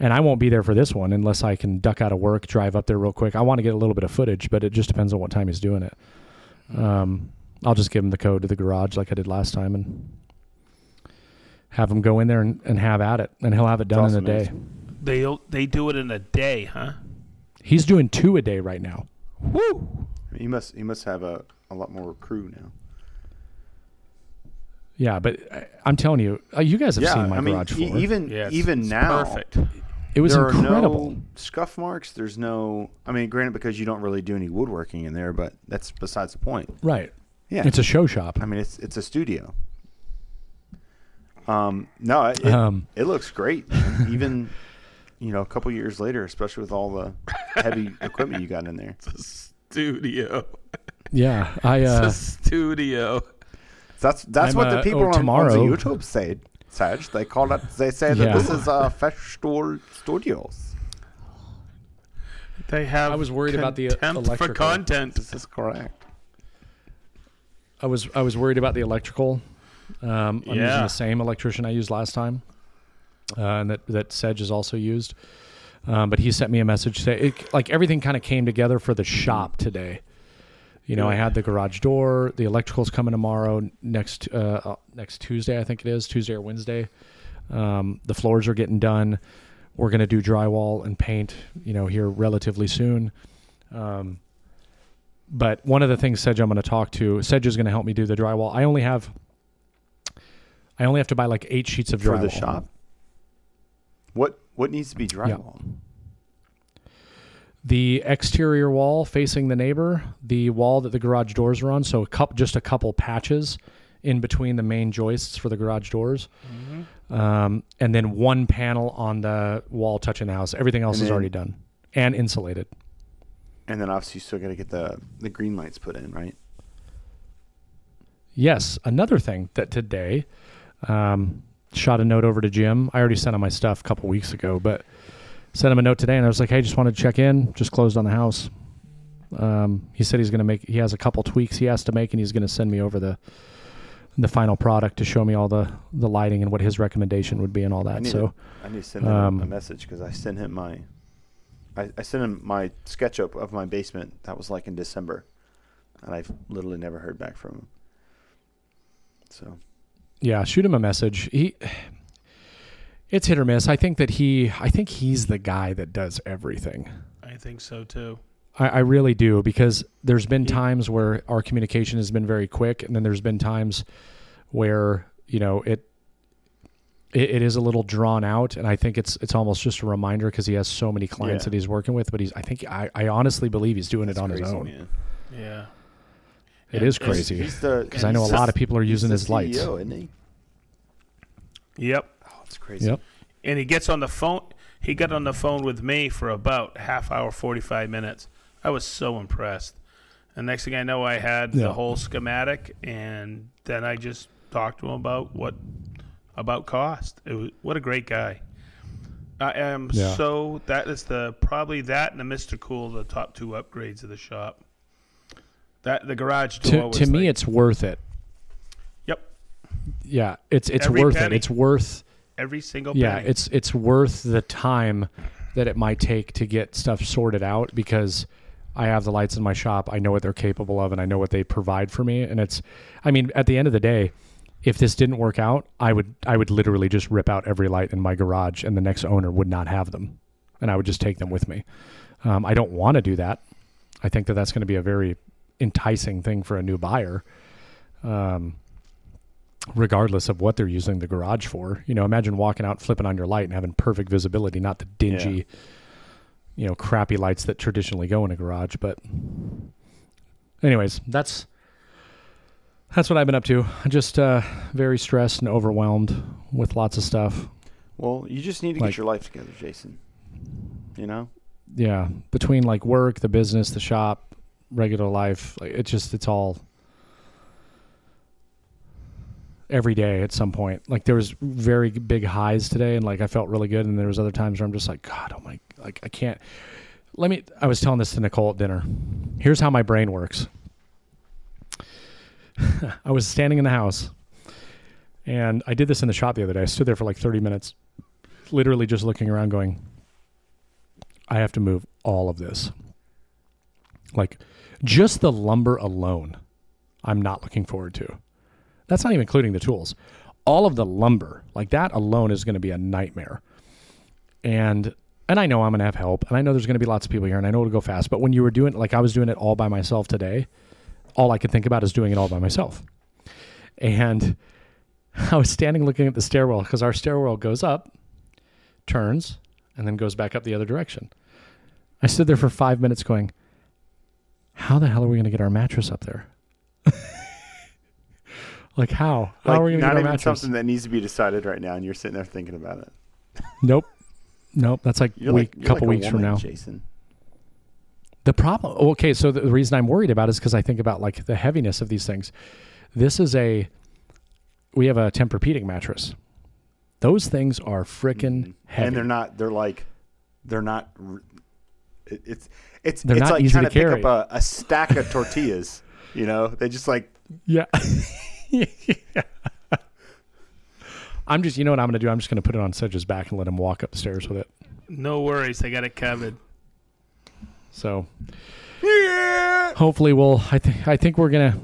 And I won't be there for this one unless I can duck out of work, drive up there real quick. I want to get a little bit of footage, but it just depends on what time he's doing it. Um, I'll just give him the code to the garage like I did last time and have him go in there and, and have at it. And he'll have it done It's in a awesome, day. They they do it in a day, huh? He's doing two a day right now. Woo! He must he must have a, a lot more crew now. Yeah, but I, I'm telling you, uh, you guys have yeah, seen my I mean, garage e- floor. even Yeah, it's- even it's now, perfect. It was there incredible. are no scuff marks. There's no. I mean, granted, because you don't really do any woodworking in there, but that's besides the point. right. Yeah, It's a show shop. I mean, it's it's a studio. Um, no, it, Um, it looks great. Even you know, a couple years later, especially with all the heavy equipment you got in there. It's a studio. yeah, I It's uh, a studio. That's that's I'm, what the uh, people oh, on, on tomorrow- the YouTube say. Sage, they call it. They say that this is uh, Festool Studios. They have. I was worried about the, uh, contempt for electrical. content. This is correct. I was I was worried about the electrical. Um, I'm using the same electrician I used last time, uh, and that that Sedge is also used. Um, but he sent me a message say it, like everything kind of came together for the shop today. You know, I had the garage door. The electrical's coming tomorrow. Next uh, uh, next Tuesday, I think it is Tuesday or Wednesday. Um, the floors are getting done. We're gonna do drywall and paint. You know, here relatively soon. Um, but one of the things Sedge I'm going to talk to Sedge is going to help me do the drywall. I only have I only have to buy like eight sheets of drywall for the shop. What what needs to be drywall? The exterior wall facing the neighbor, the wall that the garage doors are on, so a couple, just a couple patches in between the main joists for the garage doors, um, and then one panel on the wall touching the house. Everything else And is then- already done and insulated. And then obviously you still got to get the the green lights put in, right? Yes, another thing that today, um, shot a note over to Jim. I already sent him my stuff a couple weeks ago, but sent him a note today, and I was like, "Hey, just wanted to check in. Just closed on the house." Um, he said he's going to make. He has a couple tweaks he has to make, and he's going to send me over the the final product to show me all the the lighting and what his recommendation would be and all I that. need So I need to send him a Um, message because I sent him my I, I sent him my SketchUp of my basement. That was like in December, and I've literally never heard back from him. So yeah, shoot him a message. He. It's hit or miss. I think that he. I think he's the guy that does everything. I think so too. I, I really do because there's been Yeah. times where our communication has been very quick, and then there's been times where you know it, it it is a little drawn out, and I think it's it's almost just a reminder because he has so many clients Yeah. that he's working with. But he's I think I, I honestly believe he's doing that's it on his own. man. Yeah. It Yeah, is it's- crazy. He's the Because I know a he's lot of people are he's using the his lights. CEO, isn't he? Yep. Crazy. Yep. And he gets on the phone. He got on the phone with me for about half hour, forty five minutes. I was so impressed. And next thing I know, I had Yeah. the whole schematic, and then I just talked to him about what about cost. It was what a great guy. I am Yeah. so that is the probably that and the Mister Cool the top two upgrades of the shop. That the garage door To was to me, like- it's worth it. Yep. Yeah, it's it's Every worth penny. it. It's worth every single yeah penny. it's it's worth the time that it might take to get stuff sorted out because i have the lights in my shop. I know what they're capable of and i know what they provide for me. And it's i mean at the end of the day if this didn't work out i would i would literally just rip out every light in my garage and the next owner would not have them. And i would just take them with me. Um, i don't want to do that. I think that that's going to be a very enticing thing for a new buyer. Um, regardless of what they're using the garage for. You know, imagine walking out, flipping on your light, and having perfect visibility, not the dingy, you know, crappy lights that traditionally go in a garage. But, anyways, that's that's what I've been up to. I just uh, very stressed and overwhelmed with lots of stuff. Well, you just need to Like- get your life together, Jason. You know? Yeah, between like work, the business, the shop, regular life, like it just it's all every day at some point. Like there was very big highs today, and like I felt really good, and there was other times where I'm just like, God, oh my, like I can't. Let me. I was telling this to Nicole at dinner. Here's how my brain works. I was standing in the house, and I did this in the shop the other day. I stood there for like 30 minutes, literally just looking around, going, I have to move all of this. Like just the lumber alone, I'm not looking forward to. That's not even including the tools. All of the lumber, like that alone is going to be a nightmare. And and I know I'm going to have help and I know there's going to be lots of people here and I know it'll go fast, but when you were doing like I was doing it all by myself today, all I could think about is doing it all by myself. And I was standing looking at the stairwell because our stairwell goes up, turns, and then goes back up the other direction. I stood there for five minutes going, How the hell are we going to get our mattress up there? Like, how? How Like, are we going to not even mattress? something that needs to be decided right now, and you're sitting there thinking about it. Nope. Nope. That's like You're week, like couple like a weeks from now. Jason. The problem, okay, so the, the reason I'm worried about it is because I think about like the heaviness of these things. This is a, we have a Tempur-Pedic mattress. Those things are freaking Mhm. heavy. and they're not. They're like, they're not. It's it's They're it's not like trying to to, pick up a, a stack of tortillas. You know, they just like Yeah. I'm just, you know what I'm going to do? I'm just going to put it on Sedge's back and let him walk upstairs with it. no worries, I got it covered. So, yeah. hopefully we'll I think I think we're gonna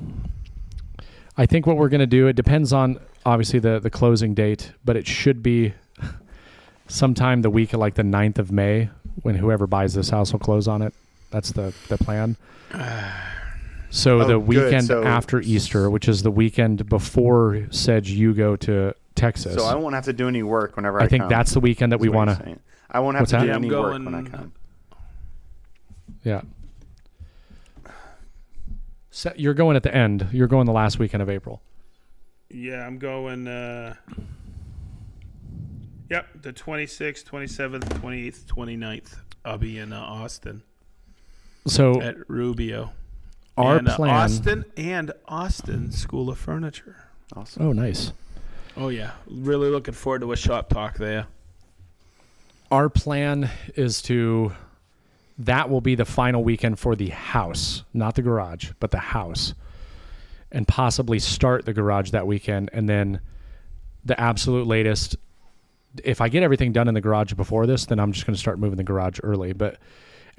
I think what we're gonna do it depends on obviously the the closing date, but it should be sometime the week of like the 9th of May when whoever buys this house will close on it. That's the the plan. So Oh, the weekend So- after Easter, which is the weekend before said you go to Texas. So I won't have to do any work whenever I, I think come, that's the weekend that is we want to. I won't have to that? do Yeah, I'm any work when I come. Yeah. So you're going at the end. You're going the last weekend of April. Yeah, I'm going. Uh, yep, the 26th, 27th, 28th, 29th. I'll be in uh, Austin So at Rubio. Our and, uh, plan. Austin and Austin School of Furniture. Awesome. Oh, nice. Oh yeah, really looking forward to a shop talk there. Our plan is to. That will be the final weekend for the house, not the garage, but the house, and possibly start the garage that weekend, and then the absolute latest. If I get everything done in the garage before this, then I'm just going to start moving the garage early. But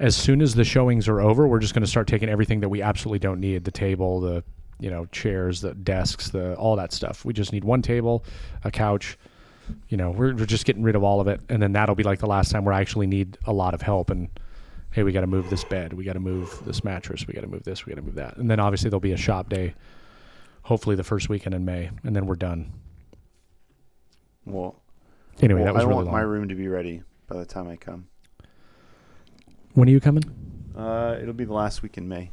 as soon as the showings are over, we're just going to start taking everything that we absolutely don't need the table, the you know chairs, the desks, the all that stuff. We just need one table, a couch. You know, we're, we're just getting rid of all of it, and then that'll be like the last time where I actually need a lot of help. And hey, we got to move this bed, we got to move this mattress, we got to move this, we got to move that, and then obviously there'll be a shop day, hopefully the first weekend in May, and then we're done. Well, Anyway, well, that was I really want long. my room to be ready by the time I come. When are you coming? Uh, it'll be the last week in May.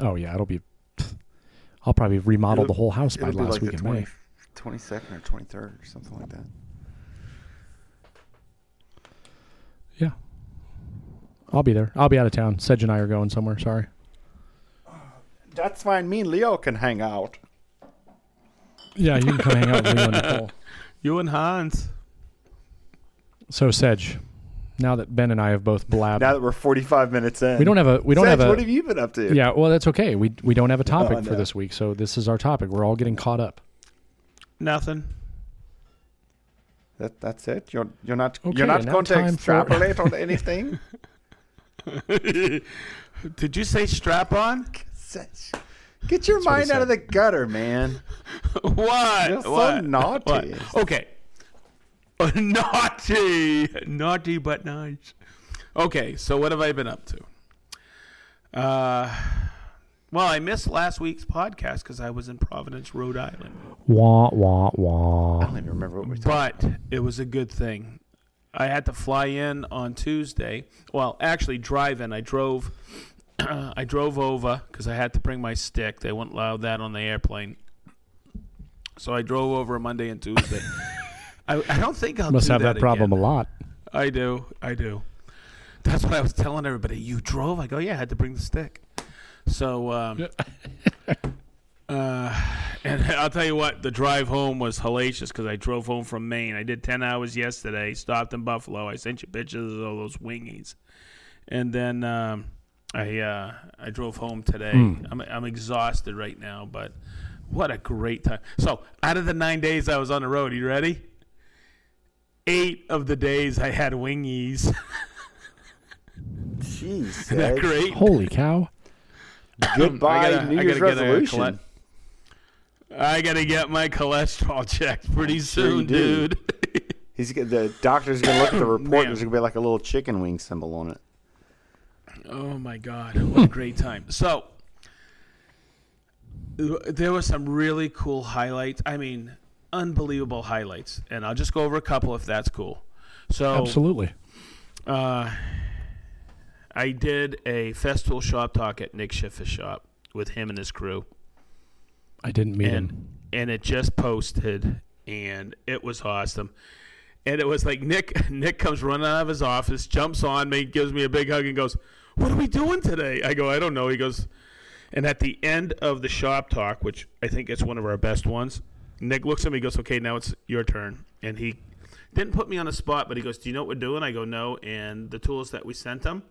Oh yeah, it'll be. I'll probably remodel It'll- the whole house by It'll be last like week the in 20, May. 22nd or 23rd or something like that. Yeah, I'll be there. I'll be out of town. Sedge and I are going somewhere. Sorry. That's fine. Me and Leo can hang out. Yeah, you can come hang out with Leo and Nicole. You and Hans. So Sedge, now that Ben and I have both blabbed, Now that we're 45 minutes in, we don't have a we don't Sedge, have a What have you been up to? yeah. Well, that's okay. We we don't have a topic Oh, for no. this week, so this is our topic. We're all getting caught up. Nothing. That, that's it. You're you're not Okay, you're not going to time for- extrapolate on anything. Did you say strap on? Get your That's mind out of the gutter, man. what? You're so what? naughty. What? Okay. naughty, naughty but nice. Okay, so what have I been up to? Uh, well, I missed last week's podcast because I was in Providence, Rhode Island. Wah wah wah. I wah. don't even remember what we talked. But it was a good thing. I had to fly in on Tuesday. Well, actually, drive in. I drove. I drove over because I had to bring my stick. They wouldn't allow that on the airplane. So I drove over Monday and Tuesday. I, I don't think I'll Must do have that problem again. a lot. I do. I do. That's what I was telling everybody. You drove? I go, yeah, I had to bring the stick. So, um, uh, and I'll tell you what, the drive home was hellacious because I drove home from Maine. I did 10 hours yesterday, stopped in Buffalo. I sent you pictures of all those wingies. And then um, I uh, I drove home today. Hmm. I'm, I'm exhausted right now, but what a great time. So, out of the nine days I was on the road, you ready? Eight of the days I had wingies. Jeez, Isn't that Sedge. great? Holy cow! Goodbye, I gotta- New I Year's gotta get a resolution. collect- I gotta get my cholesterol checked pretty sure you soon, do. dude. He's the doctor's gonna look at the report. Man. There's gonna be like a little chicken wing symbol on it. oh my god, what a great time! So there were some really cool highlights. I mean, unbelievable highlights, and I'll just go over a couple if that's cool. So Absolutely. Uh, I did a Festool shop talk at Nick Schiffer's shop with him and his crew, I didn't him. and and it just posted, and it was awesome. And it was like Nick Nick comes running out of his office, jumps on me, gives me a big hug, and goes, "What are we doing today?" I go, "I don't know." He goes, and at the end of the shop talk, which I think it's one of our best ones, Nick looks at me, and goes, "Okay, now it's your turn," and he didn't put me on the spot, but he goes, "Do you know what we're doing?" I go, "No." And the tools that we sent him,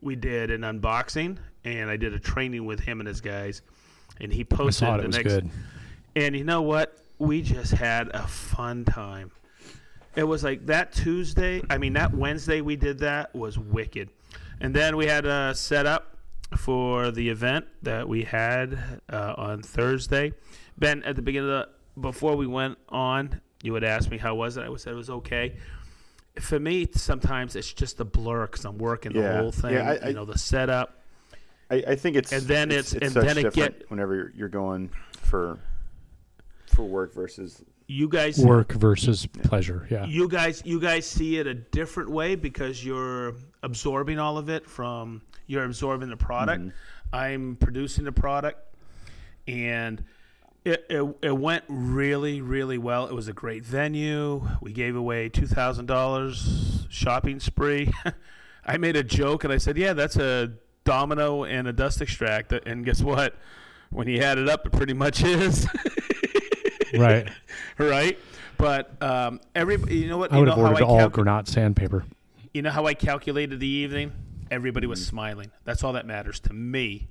we did an unboxing, and I did a training with him and his guys, and he posted the next. good. And you know what? We just had a fun time. It was like that Tuesday. I mean, that Wednesday we did that was wicked. And then we had a setup for the event that we had uh, on Thursday. Ben, at the beginning of the before we went on, you would ask me how was it. I would say it was okay. For me, sometimes it's just a blur because I'm working the whole thing. Yeah, I- I- you know, the setup. I, I think it's And then it's, it's- and such then it get- whenever you're, you're going for for work versus You guys Work versus pleasure. Yeah. you guys you guys see it a different way because you're absorbing all of it from you're absorbing the product Mm-hmm. i'm producing the product and it, it, it went really really well it was a great venue we gave away $2000 shopping spree i made a joke and i said yeah that's a domino and a dust extract and guess what when you add it up it pretty much is right. right? But um, every you know what I you would know have how ordered all calcu- sandpaper. you know how I calculated the evening. Everybody was smiling. That's all that matters to me.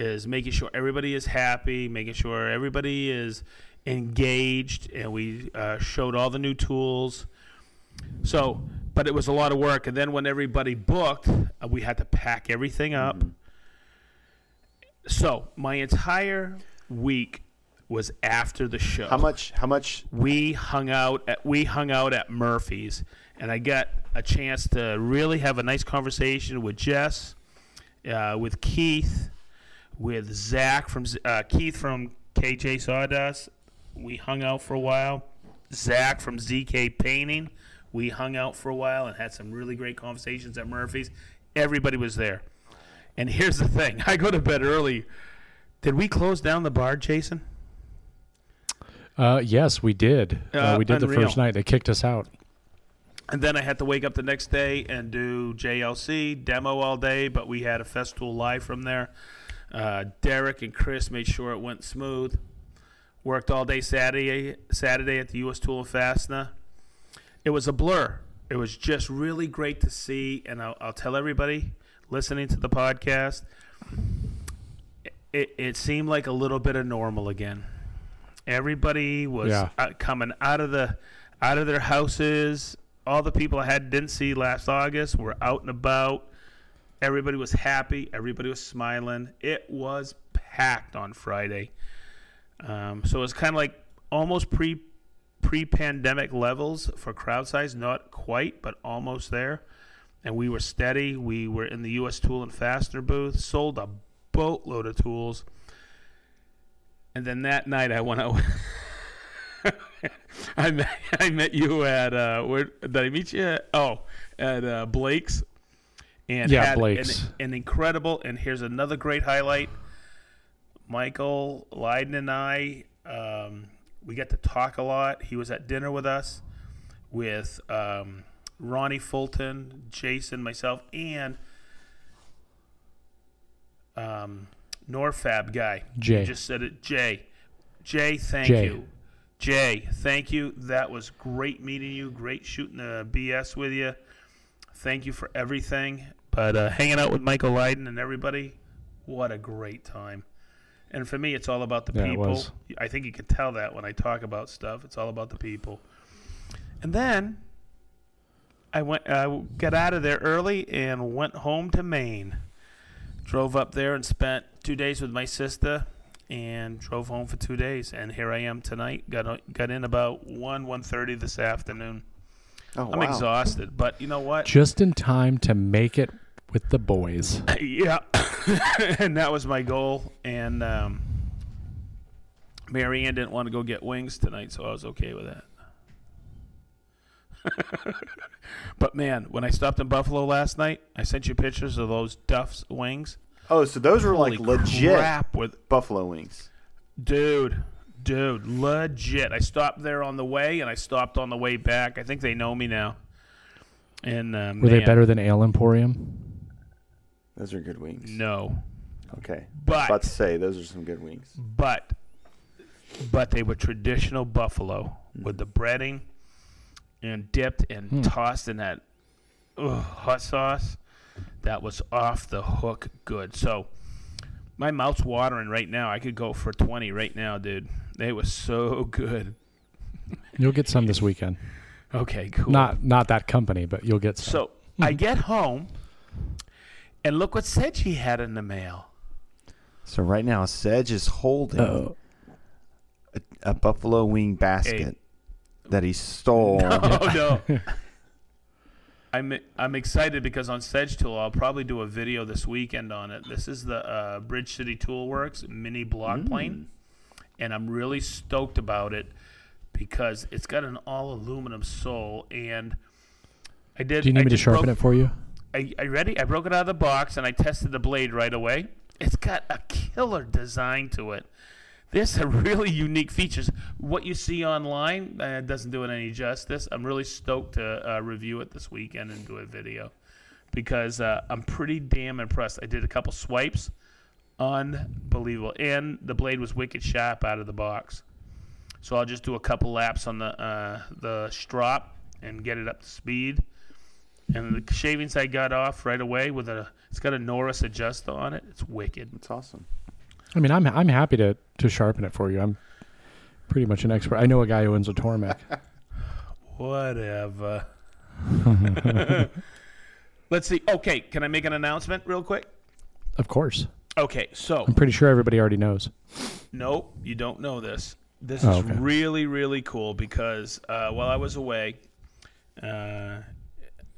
Is making sure everybody is happy, making sure everybody is engaged, and we uh, showed all the new tools. So, but it was a lot of work. And then when everybody booked, uh, we had to pack everything up. Mm-hmm. So my entire week was after the show how much how much we hung out at we hung out at Murphy's, and I got a chance to really have a nice conversation with Jess, uh, with Keith, with Zach from uh, Keith from KJ Sawdust. We hung out for a while. Zach from ZK Painting. We hung out for a while and had some really great conversations at Murphy's. Everybody was there. And here's the thing: I go to bed early. Did we close down the bar, Jason? Uh, yes, we did. Uh, Uh, we did the first night. They kicked us out. And then I had to wake up the next day and do JLC demo all day, but we had a Festool live from there. Uh, Derek and Chris made sure it went smooth. Worked all day Saturday Saturday at the U.S. Tool and Fastener. It was a blur. It was just really great to see, and I'll, I'll tell everybody listening to the podcast. It, it seemed like a little bit of normal again. Everybody was Yeah. uh, coming out of the out of their houses. All the people I had didn't see last August were out and about. Everybody was happy. Everybody was smiling. It was packed on Friday. Um, so it was kind of like almost pre pre pandemic levels for crowd size. Not quite, but almost there. And we were steady. We were in the U.S. Tool and Fastener booth. Sold a boatload of tools. And then that night I went out. I met I met you at uh where did I meet you at? Oh, at uh, Blake's. And Yeah, had Blake's. An, an incredible and here's another great highlight. Michael Leiden and I um, we got to talk a lot. He was at dinner with us with um, Ronnie Fulton, Jason, myself, and um, Nordfab guy. Jay. You just said it, Jay. Jay, thank Jay. you. Jay, thank you. That was great meeting you. Great shooting the BS with you. Thank you for everything. But uh, hanging out with Michael Leiden and everybody, what a great time. And for me, it's all about the Yeah, people. I think you can tell that when I talk about stuff. It's all about the people. And then I went, I got out of there early and went home to Maine. Drove up there and spent two days with my sister, and drove home for two days. And here I am tonight. Got got in about one one thirty this afternoon. Oh I'm wow exhausted, but you know what? Just in time to make it with the boys. yeah, and that was my goal. And um, Mary Ann didn't want to go get wings tonight, so I was okay with that. but man, when I stopped in Buffalo last night, I sent you pictures of those Duff's wings. oh so those were like legit crap with buffalo wings dude, dude, legit. I stopped there on the way, and I stopped on the way back. I think they know me now. And uh, Were they better than Ale Emporium? those are good wings No, okay but let's say those are some good wings but but they were traditional buffalo with the breading and dipped and Hmm. tossed in that ugh, hot sauce that was off the hook good so my mouth's watering right now i could go for 20 right now dude they were so good You'll get some this weekend. okay cool Not not that company, but you'll get some. So I hmm. get home, And look what Sedge he had in the mail. So right now, Sedge is holding a, a buffalo wing basket that he stole. Oh no. I'm I'm excited because on Sedge Tool I'll probably do a video this weekend on it. This is the uh, Bridge City Toolworks mini block plane, and I'm really stoked about it because it's got an all aluminum sole and I did. Do you need I me to sharpen broke- it for you? I, I ready? I broke it out of the box and I tested the blade right away. It's got a killer design to it. There's some really unique features. What you see online uh, doesn't do it any justice. I'm really stoked to uh, review it this weekend and do a video because uh, I'm pretty damn impressed. I did a couple swipes, unbelievable, and the blade was wicked sharp out of the box. So I'll just do a couple laps on the uh, the strop and get it up to speed. And the shavings I got off right away with a it's got a Norris adjuster on it. It's wicked. It's awesome. I mean, I'm I'm happy to to sharpen it for you. I'm pretty much an expert. I know a guy who owns a Tormek. Whatever. Let's see. Okay, can I make an announcement real quick? of course. Okay, so I'm pretty sure everybody already knows. Nope, you don't know this. This Oh, is okay. really, really cool because uh, while I was away, uh,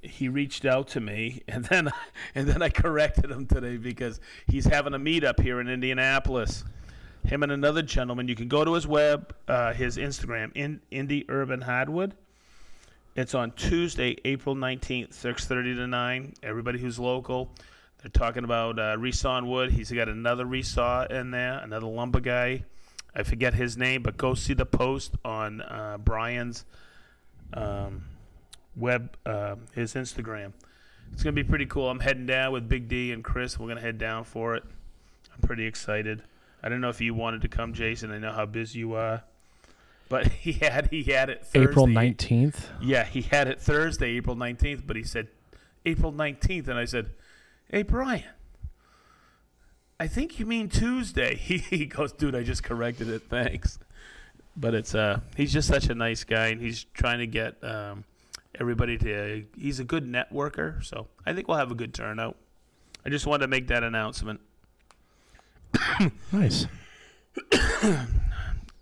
he reached out to me, and then and then I corrected him today because he's having a meetup here in Indianapolis. Him and another gentleman. You can go to his web, uh, his Instagram, in Indy Urban Hardwood. It's on Tuesday, April nineteenth, six thirty to nine. Everybody who's local, they're talking about uh, resawn wood. He's got another resaw in there, another lumber guy. I forget his name, but go see the post on uh, Brian's um, web, uh, his Instagram. It's gonna be pretty cool. I'm heading down with Big D and Chris. We're gonna head down for it. I'm pretty excited. I don't know if you wanted to come, Jason. I know how busy you are, but he had he had it Thursday. April 19th. Yeah, he had it Thursday, April 19th, but he said April 19th. And I said, Hey, Brian, I think you mean Tuesday. He, he goes, Dude, I just corrected it. Thanks. But it's uh, he's just such a nice guy, and he's trying to get um, everybody to. He's a good networker, so I think we'll have a good turnout. I just wanted to make that announcement. Nice.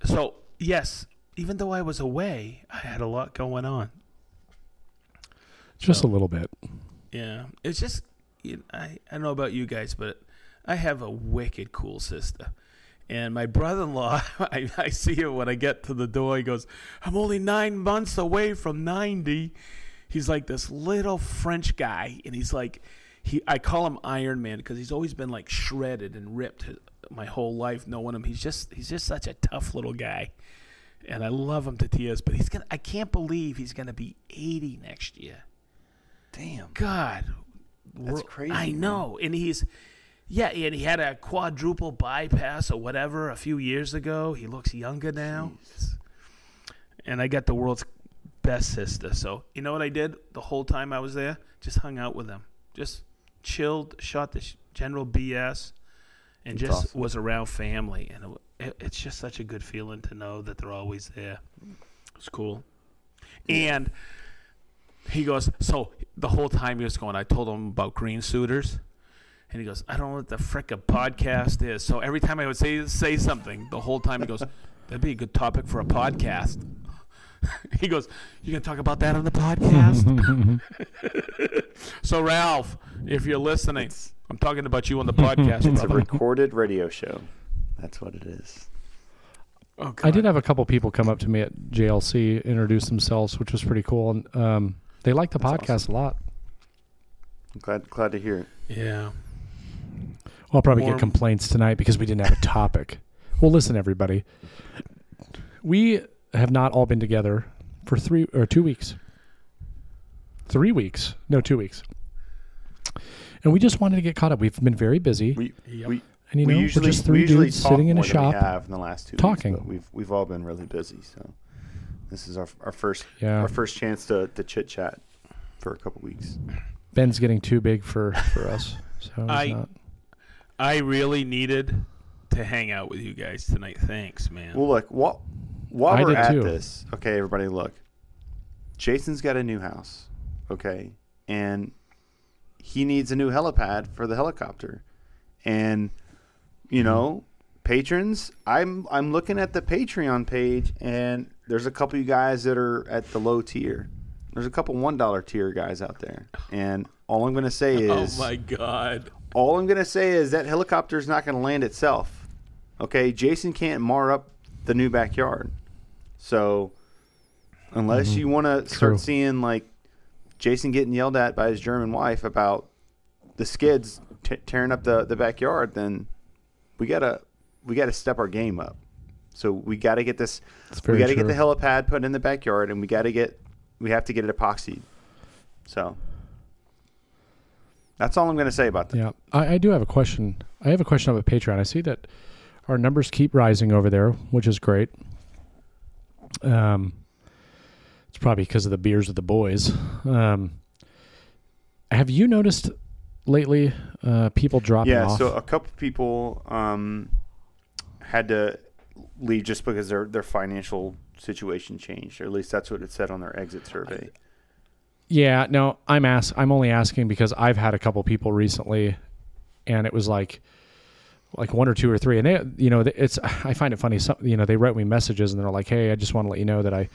So, yes, even though I was away, I had a lot going on. Just So- a little bit. Yeah, it's just you know, I I don't know about you guys, but I have a wicked cool sister, and my brother-in-law. I, I see him when I get to the door. He goes, "I'm only nine months away from 90." He's like this little French guy, and he's like, he. I call him Iron Man because he's always been like shredded and ripped my whole life knowing him. He's just he's just such a tough little guy, and I love him to tears. But he's gonna. I can't believe he's gonna be 80 next year. Damn. God, That's crazy, I man. know, and he's yeah, and he had a quadruple bypass or whatever a few years ago. He looks younger now, and I got the world's best sister. So you know what I did the whole time I was there? Just hung out with them, just chilled, shot the sh- general BS, and That's just awesome. was around family. And it, it, it's just such a good feeling to know that they're always there. It's cool, and he goes, so the whole time he was going, I told him about Green Suiters. And he goes, I don't know what the frick a podcast is. So every time I would say say something, the whole time he goes, that'd be a good topic for a podcast. he goes, you gonna talk about that on the podcast? so Ralph, if you're listening, I'm talking about you on the podcast. It's a recorded radio show. That's what it is. Oh, I did have a couple people come up to me at JLC, introduce themselves, which was pretty cool, and um, they like the That's podcast a lot. I'm glad glad to hear it. Yeah. I'll probably Warm. get complaints tonight because we didn't have a topic. well, listen, everybody, we have not all been together for three or two weeks. Three weeks? No, two weeks. And we just wanted to get caught up. We've been very busy, We Yep. we, and you we know, usually we're just we three usually dudes talk sitting in a shop. we have in the last two talking. Weeks, but we've we've all been really busy, so this is our our first Yeah, our first chance to to chit chat for a couple weeks. Ben's getting too big for for us. So he's I- not. I really needed to hang out with you guys tonight. Thanks, man. Well, look, while while I we're at too. this, okay, everybody, look. Jason's got a new house, okay, and he needs a new helipad for the helicopter, and you know, patrons, I'm I'm looking at the Patreon page, and there's a couple of you guys that are at the low tier. There's a couple one dollar tier guys out there, and all I'm gonna say oh is, Oh my god. All I'm gonna say is that helicopter is not gonna land itself. Okay, Jason can't mar up the new backyard, so unless you want to True. start seeing like Jason getting yelled at by his German wife about the skids t- tearing up the, the backyard, then we gotta we gotta step our game up. So we gotta get this. We gotta get the helipad put in the backyard, and we gotta get we have to get it epoxied. So that's all I'm gonna say about that. Yeah, I, I do have a question. I have a question about Patreon. I see that our numbers keep rising over there, which is great. Um, it's probably because of the beers of the boys. Um, have you noticed lately uh, people dropping yeah, off? so a couple people um, had to leave just because their their financial situation changed, or at least that's what it said on their exit survey. Yeah, no, I'm ask I'm only asking because I've had a couple people recently, and it was like, like one or two or three, and they, you know, it's I find it funny. Some, you know, they wrote me messages and they're like, "Hey, I just want to let you know that I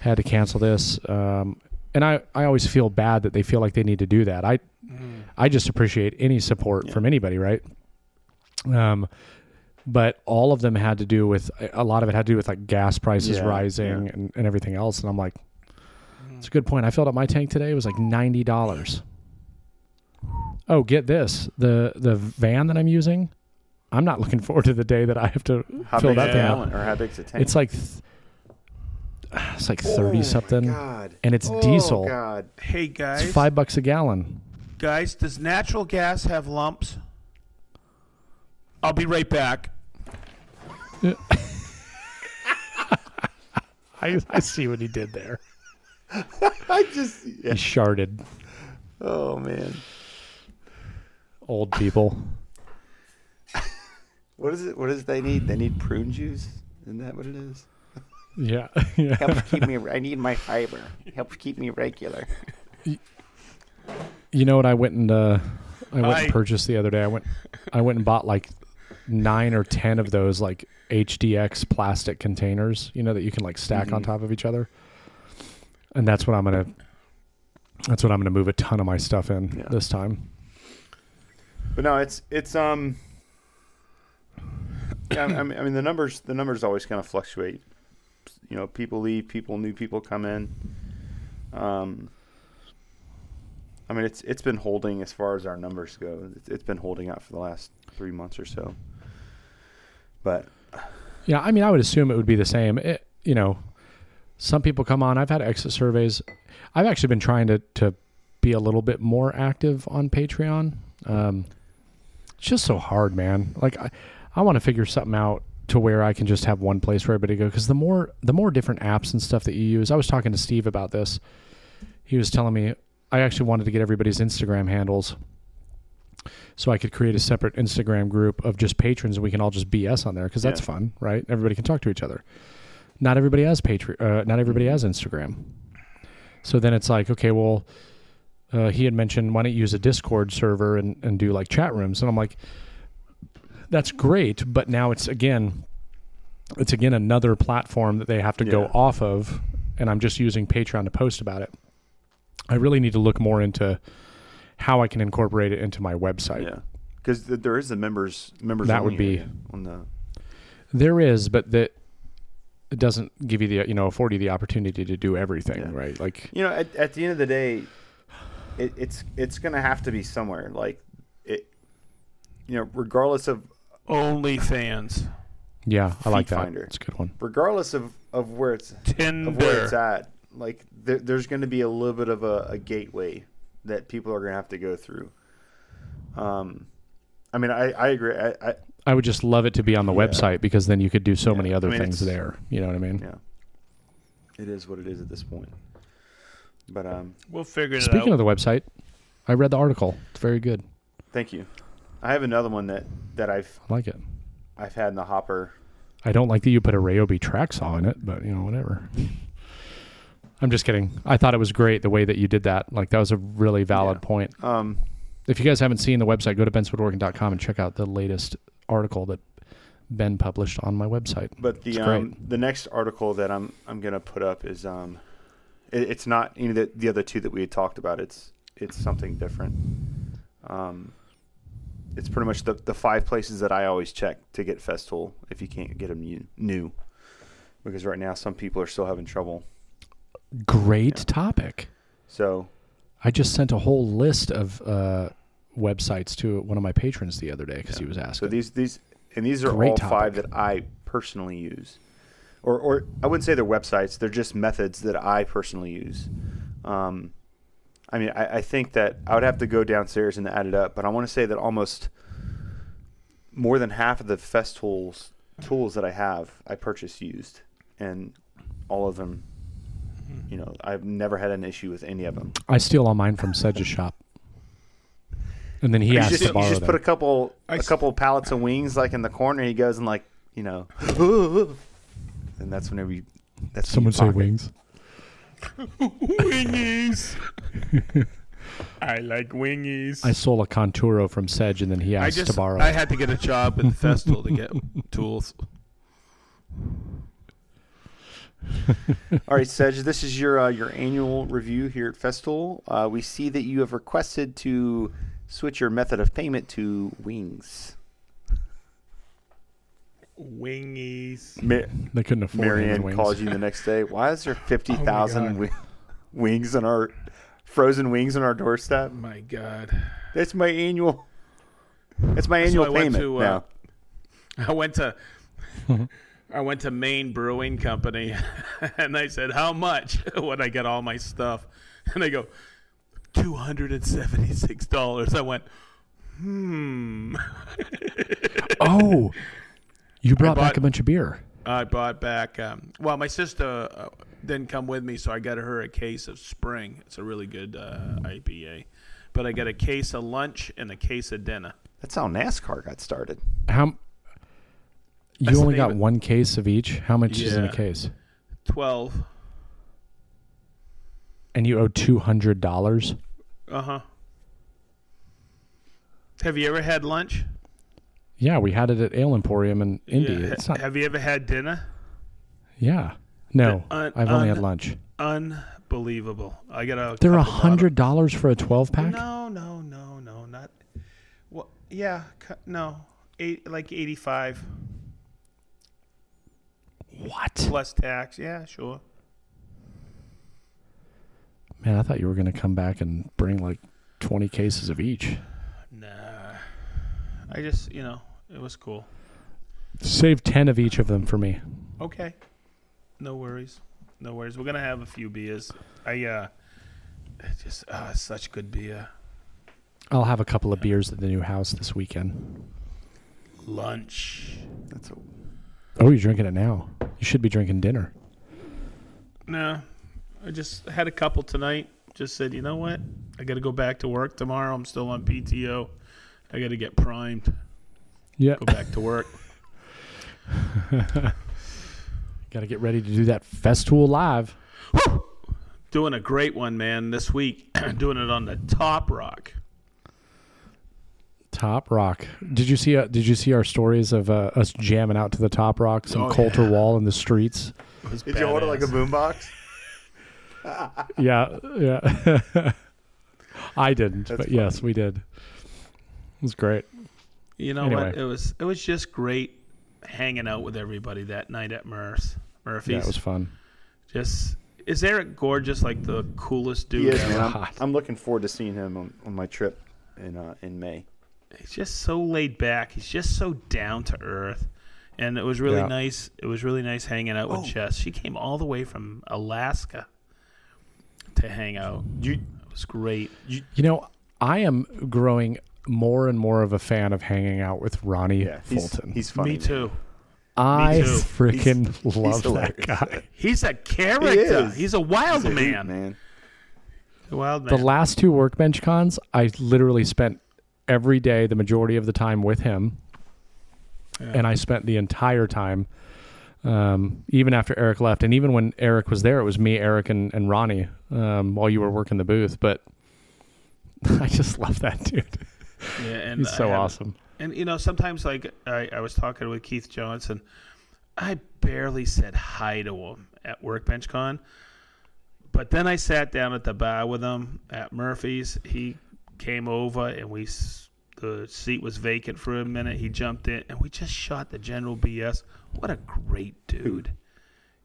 had to cancel this," um, and I I always feel bad that they feel like they need to do that. I I just appreciate any support Yeah. from anybody, right? Um, but all of them had to do with a lot of it had to do with like gas prices Yeah, rising yeah. and, and everything else, and I'm like. It's a good point. I filled up my tank today. It was like ninety dollars. Oh, get this the the van that I'm using. I'm not looking forward to the day that I have to How fill that that is thing the up. gallon, or how big's the tank? It's like th- it's like thirty Oh, something, God. and it's Oh, diesel. God. Hey guys, It's five bucks a gallon. guys, does natural gas have lumps? I'll be right back. I I see what he did there. I just He yeah. sharded. Oh man. Old people. What is it? What does they need? They need prune juice. Isn't that what it is? Yeah, yeah. Helps keep me. I need my fiber. Helps keep me regular. You know what I went and uh, I went I- and purchased the other day. I went I went and bought like nine or ten of those like HDX plastic containers, you know, that you can like stack on Mhm. top of each other. And that's what I'm gonna that's what I'm gonna move a ton of my stuff in Yeah. this time. But no, it's it's um. Yeah, I mean, I mean the numbers the numbers always kind of fluctuate. You know, people leave, people new people come in. Um. I mean, it's it's been holding as far as our numbers go. It's, it's been holding out for the last three months or so. But Yeah, I mean, I would assume it would be the same. It, you know, some people come on. I've had exit surveys. I've actually been trying to to be a little bit more active on Patreon. Um, it's just so hard, man. Like I, I want to figure something out to where I can just have one place for everybody to go. Because the more the more different apps and stuff that you use, I was talking to Steve about this. He was telling me I actually wanted to get everybody's Instagram handles. So I could create a separate Instagram group of just patrons, and we can all just BS on there because that's Yeah. fun, right? Everybody can talk to each other. Not everybody has Patreon. Uh, not everybody has Instagram. So then it's like, okay, well, uh, he had mentioned why don't you use a Discord server and, and do like chat rooms, and I'm like, that's great, but now it's again, it's again another platform that they have to go off of, and I'm just using Patreon to post about it. I really need to look more into how I can incorporate it into my website. yeah, because th- there is the members members That would be- on the There is, but that it doesn't give you the you know afford you the opportunity to do everything, Yeah. right? Like You know, at, at the end of the day, it, it's it's gonna have to be somewhere. Like it, you know, regardless of Only fans. yeah, I like that. Finder. It's a good one. regardless of of where it's of where it's at, like there, there's going to be a little bit of a, a gateway that people are going to have to go through. Um, I mean, I I agree. I, I I would just love it to be on the Yeah. website because then you could do so Yeah. many I other mean, things there. You know what I mean? yeah, it is what it is at this point. But um, We'll figure it Speaking out. Speaking of the website, I read the article. It's very good. thank you. I have another one that that I've I like it. I've had in the hopper. I don't like that you put a Ryobi track saw in it, but you know whatever. I'm just kidding. I thought it was great the way that you did that. Like that was a really valid Yeah. point. Um, if you guys haven't seen the website, go to bentswoodworking.com and check out the latest article that Ben published on my website. But the um, the next article that I'm I'm gonna put up is um, it, it's not any of the, the other two that we had talked about. It's it's something different. Um, it's pretty much the the five places that I always check to get Festool if you can't get them new, new, because right now some people are still having trouble. Great Yeah. topic. So I just sent a whole list of uh, websites to one of my patrons the other day because he Yeah. was So asking. these these and these are Great all topic. five that I personally use, or or I wouldn't say they're websites. They're just methods that I personally use. Um, I mean, I, I think that I would have to go downstairs and add it up, but I want to say that almost more than half of the Festool tools that I have, I purchase used, and all of them. You know, I've never had an issue with any of them. I steal all mine from Sedge's shop. And then he you just, to you borrow just them. put a couple I a s- couple pallets of wings like in the corner. He goes and like you know, and that's whenever you. That's when Someone you say pocket. wings. Wingies. I like wingies. I stole a Conturo from Sedge, and then he I asked just to borrow. I it. had to get a job at the festival to get tools. All right, Sedge, this is your uh, your annual review here at Festool. Uh, we see that you have requested to switch your method of payment to wings. Wingies. Ma- they couldn't afford any Marianne wings. calls you the next day. Why is there fifty Oh my wi- wings on our frozen wings on our doorstep? My God. That's my annual. That's my So annual I went payment to, uh, now. I went to I went to Maine Brewing Company and I said, How much when I get all my stuff? And they go, Two hundred and seventy six dollars. I went, Hmm. Oh, you brought back a bunch of beer. I bought back. Um, well, my sister uh, didn't come with me, so I got her a case of Spring. It's a really good uh, IPA. But I got a case of lunch and a case of dinner. That's how NASCAR got started. How? You That's only got of- one case of each. How much is in a case? Twelve. And you owe two hundred dollars. Uh huh. Have you ever had lunch? Yeah, we had it at Ale Emporium in Indy. Yeah. It's not. Have you ever had dinner? Yeah. No, Un- I've only un- had lunch. Unbelievable. I got a. They're a hundred dollars for a twelve pack. No, no, no, no, not. Well, yeah, no, eight like eighty-five What? plus tax. Yeah, sure. Man, I thought you were gonna come back and bring like twenty cases of each. Nah, I just you know it was cool. Save ten of each of them for me. Okay, no worries, no worries. We're gonna have a few beers. I uh, it just uh, such good beer. I'll have a couple of beers at the new house this weekend. Lunch. That's a, Oh, you're drinking it now. You should be drinking dinner. No, I just had a couple tonight. Just said, you know what? I got to go back to work tomorrow. I'm still on PTO. I got to get primed. Yeah. Go back to work. Got to get ready to do that Festool live. Doing a great one, man. This week, doing it on the Top Rock. Top Rock. Did you see? Uh, did you see our stories of uh, us jamming out to the Top Rock, some Oh, Colter yeah. Wall in the streets? It was did you order like a boombox? Yeah, yeah. I didn't, That's but yes, we did. It was great. You know Anyway. what? It was it was just great hanging out with everybody that night at Murph's. Murphy's. Yeah, it was fun. just is Eric Gorges like the coolest He dude? is, ever? I'm, I'm looking forward to seeing him on, on my trip in uh, in May. he's just so laid back. He's just so down to earth. And it was really Yeah. nice. It was really nice hanging out with Oh. Jess. She came all the way from Alaska to hang out. You It was great. You know, I am growing more and more of a fan of hanging out with Ronnie yeah, he's, Fulton. he's funny. Me man. too. I too. freaking He's love that hilarious. guy. He's a character. is. He's a wild He's a man. man. A wild The last two workbench cons, I literally spent every day, the majority of the time with him, Yeah. and I spent the entire time, um, even after Eric left, and even when Eric was there, it was me, Eric, and, and Ronnie um, while you were working the booth. But I just love that dude. Yeah, and He's so awesome. And you know, sometimes like I, I was talking with Keith Johnson, I barely said hi to him at Workbench Con. But then I sat down at the bar with him at Murphy's. He came over and we the seat was vacant for a minute. He jumped in and we just shot the general BS. What a great dude.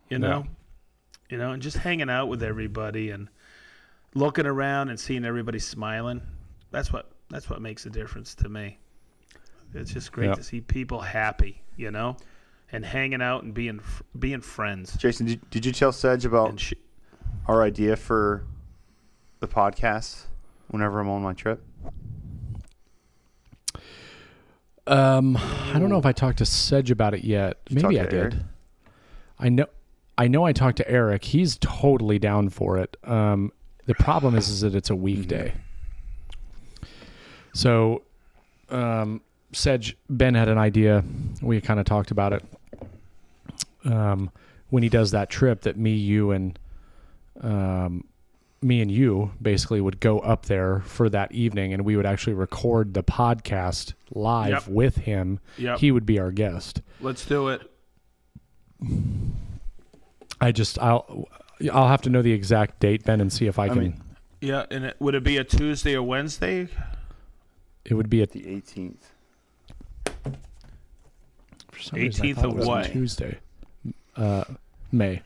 You know? You know, and just hanging out with everybody and looking around and seeing everybody smiling. That's what that's what makes a difference to me. It's just great Yeah. to see people happy, you know, and hanging out and being being friends. Jason, did, did you tell Sedge about And sh- our idea for the podcast whenever I'm on my trip? Um, I don't know if I talked to Sedge about it yet. Did you Maybe I to Eric? did. I know. I know. I talked to Eric. He's totally down for it. Um, the problem is, is that it's a weekday. So, um, Sedge Ben had an idea. We kind of talked about it. Um, when he does that trip, that me, you, and um, me and you basically would go up there for that evening, and we would actually record the podcast live Yep. with him. Yep. He would be our guest. Let's do it. I just I'll I'll have to know the exact date, Ben, and see if I, I can. mean- Yeah, and it, would it be a Tuesday or Wednesday? it would be at The 18th. for some reason, I 18th of it was what? Tuesday, uh, May.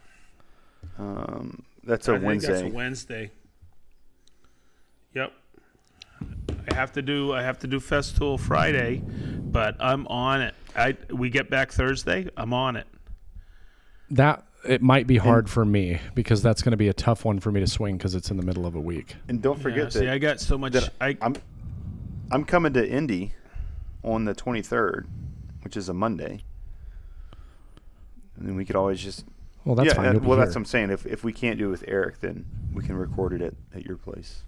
Um, that's a I think Wednesday. That's a Wednesday. Yep. I have to do I have to do Festool Friday, but I'm on it. I we get back Thursday. I'm on it. That it might be hard for me because that's going to be a tough one for me to swing because it's in the middle of a week. and don't Yeah, forget see, that I got so much. that I I'm I'm coming to Indy on the 23rd, which is a Monday. And then we could always just Well, that's yeah. fine. that- well, here. that's what I'm saying. If if we can't do it with Eric, then we can record it at, at your place.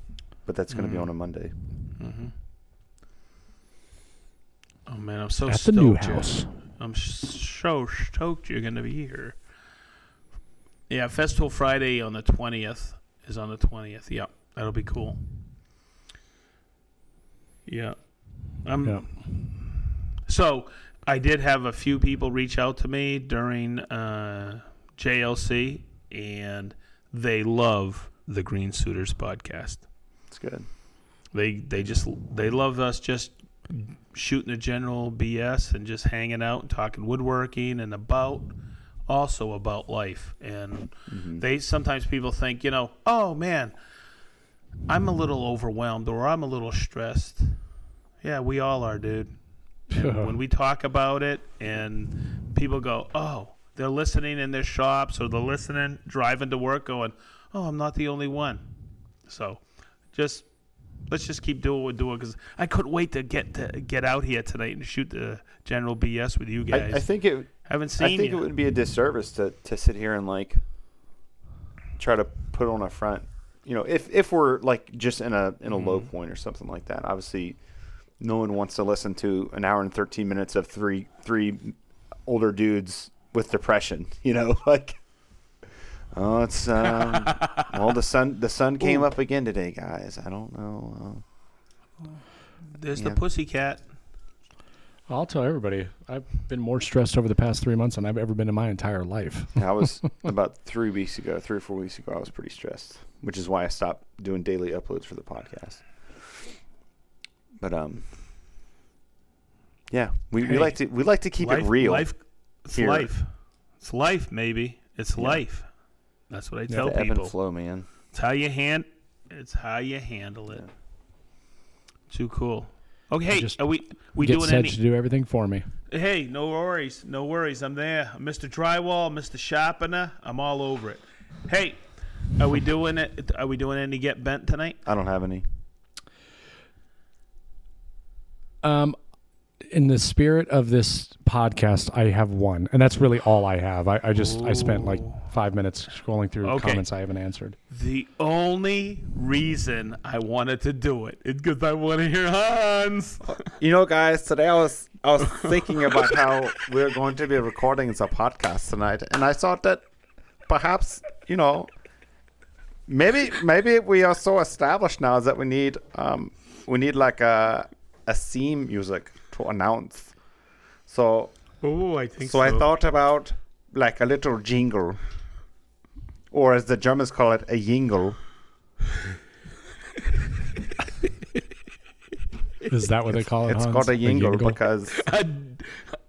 But that's going to be Mhm. on a Monday. Mhm. Oh man, I'm so at the stoked. new you're- house. I'm so stoked you're gonna be here. Yeah, Festool Friday on the twentieth is on the twentieth. Yep, that'll be cool. Yeah, um. Yeah. So I did have a few people reach out to me during uh, JLC, and they love the Green Suiters podcast. It's good. They they just they love us just shooting the general BS and just hanging out and talking woodworking and about also about life. And Mhm. they sometimes people think, you know, oh man, I'm a little overwhelmed or I'm a little stressed. Yeah, we all are, dude. When we talk about it and people go, oh, they're listening in their shops or they're listening driving to work going, oh, I'm not the only one. So just let's just keep doing what we're doing because I couldn't wait to get to get out here tonight and shoot the general BS with you guys. I think it. haven't seen I think you. it would be a disservice to, to sit here and like try to put on a front. You know, if if we're like just in a in a low Mhm. point or something like that. Obviously, no one wants to listen to an hour and thirteen minutes of three three older dudes with depression. You know, like oh, it's um, well the sun the sun came Ooh. up again today, guys. I don't know. There's yeah. the pussycat. I'll tell everybody. I've been more stressed over the past three months than I've ever been in my entire life. Uh, I was about three weeks ago, three or four weeks ago. I was pretty stressed, which is why I stopped doing daily uploads for the podcast. But um, yeah, we, we like to we like to keep life, it real. Life, it's here. life. It's life, maybe. It's Yeah. life. That's what I Yeah. tell the ebb people. and flow, man. It's how you hand. It's how you handle it. Too cool. Okay, just are we we Get doing Sedge any? to do everything for me. Hey, no worries, no worries. I'm there, Mr. Drywall, Mr. Sharpener. I'm all over it. Hey, are we doing it? Are we doing any get bent tonight? I don't have any. Um, in the spirit of this podcast, I have one, and that's really all I have. I, I just I spent like five minutes scrolling through Okay. comments I haven't answered. The only reason I wanted to do it is because I want to hear Hans. You know, guys, today I was I was thinking about how we're going to be recording the podcast tonight, and I thought that perhaps you know maybe maybe we are so established now that we need um we need like a a theme music to announce. So Oh, I think so I thought about like a little jingle, or as the Germans call it, a jingle. Is that what they call it? It's Hans? called a jingle, jingle? because a,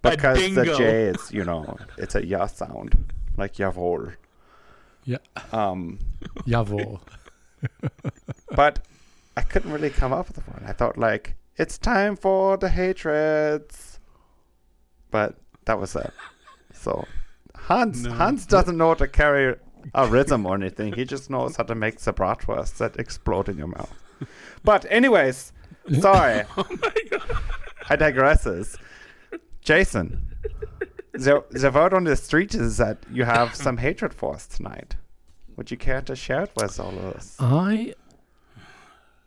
because a the. J is you know it's a ja sound like jawohl. Yeah. Um, Jawohl. but I couldn't really come up with one. I thought like it's time for the hatreds, but that was it. So Hans No. Hans doesn't know how to carry a rhythm or anything. He just knows how to make the bratwurst that explode in your mouth. But anyways, sorry. Oh I digresses. Jason, the, the word on the street is that you have some hatred for us tonight. Would you care to share it with all of us? I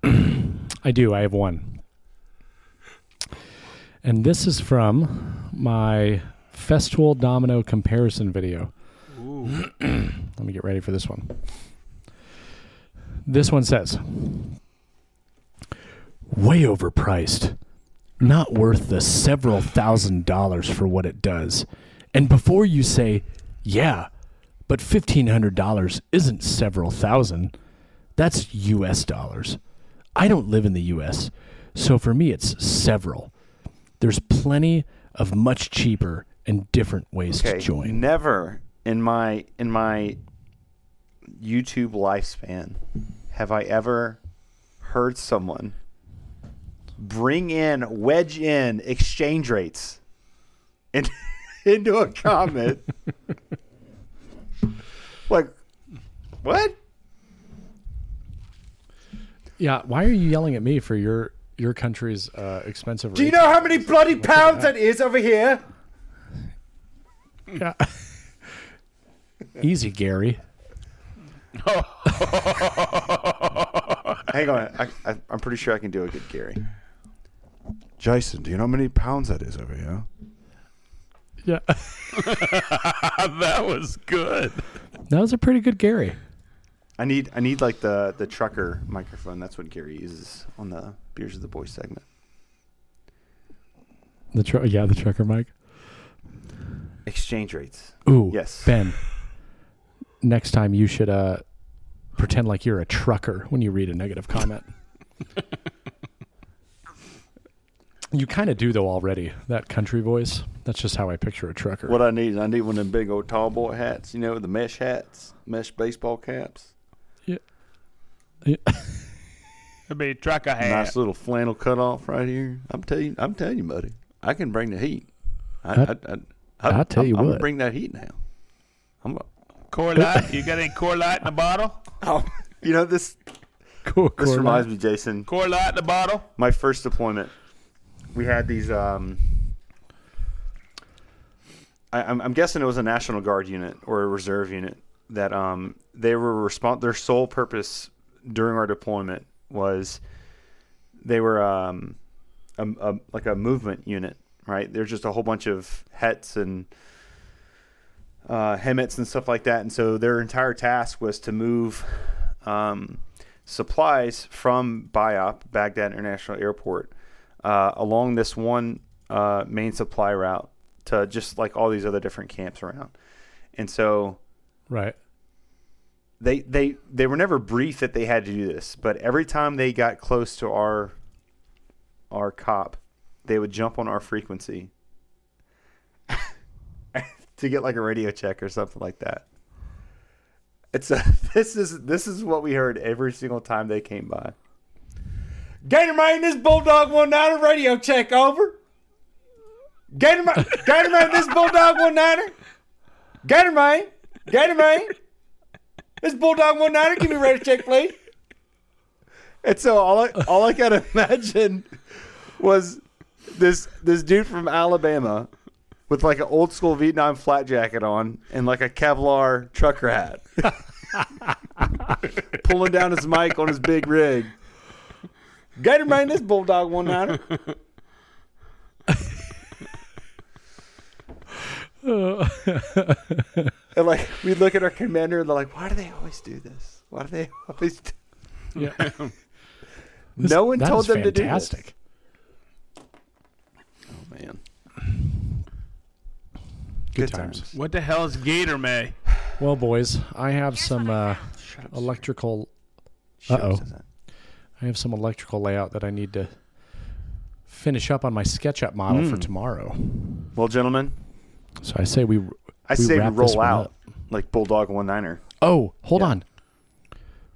I do. I have one. And this is from my Festool Domino comparison video. Ooh. Let me get ready for this one. This one says, way overpriced. Not worth the several thousand dollars for what it does. And before you say, yeah, but $1,500 isn't several thousand, that's US dollars. I don't live in the US, so for me it's several. There's plenty of much cheaper and different ways to join. Never in my in my YouTube lifespan have I ever heard someone bring in wedge in exchange rates in, into a comment. like what? Yeah, why are you yelling at me for your your country's uh, expensive? Do you know how many bloody pounds that is over here? Yeah. Easy, Gary. Hang on, I, I, I'm pretty sure I can do a good Gary. Jason, do you know how many pounds that is over here? Yeah, that was good. that was a pretty good Gary. I need I need like the the trucker microphone. That's what Gary uses on the Beers of the Boys segment. The tr- yeah, the trucker mic. Exchange rates. Ooh, Yes. Ben. Next time you should uh pretend like you're a trucker when you read a negative comment. you kind of do though already. That country voice. That's just how I picture a trucker. What I need, is I need one of them big old tall boy hats. You know, the mesh hats, mesh baseball caps. It'd be a trucker hat. Nice little flannel cut off right here. I'm telling you, I'm telling you, buddy. I can bring the heat. I, I- I, I, I, I tell I'm, you I'm what. gonna bring that heat now. I'm. gonna- Coors Light. You got any Coors Light in the bottle? Oh, you know this. cool. This reminds me, Jason. Coors Light in the bottle. my first deployment, we had these. Um, I, I'm, I'm guessing it was a National Guard unit or a reserve unit that um, they were respon Their sole purpose during our deployment was they were um, a, a, like a movement unit, right? There's just a whole bunch of hets and uh, HEMTTs and stuff like that, and so their entire task was to move um, supplies from BIAP, Baghdad International Airport, uh, along this one uh, main supply route to just like all these other different camps around. And so Right. They they they were never briefed that they had to do this, but every time they got close to our our cop, they would jump on our frequency to get like a radio check or something like that. It's a, this is this is what we heard every single time they came by. Gator Man, this bulldog one niner radio check over. Gator Man, Gator Man, this bulldog one niner. Gator Man, Gator Man, this bulldog one niner. Give me a radio check, please. And so all I all I could imagine was this this dude from Alabama with like an old school Vietnam flak jacket on and like a Kevlar trucker hat, pulling down his mic on his big rig. Gator man, this bulldog one niner. and like we look at our commander and they're like, why do they always do this? Why do they always? Do- Yeah. no one told is them to do this. Oh man. Good times. What the hell is Gator May? Well, boys, I have some uh, up. electrical. Shut Uh-oh. I have some electrical layout that I need to finish up on my SketchUp model for Mm. tomorrow. Well, gentlemen, So I say we. I we say we wrap this roll out up. like Bulldog One Niner. Oh, hold Yeah. on.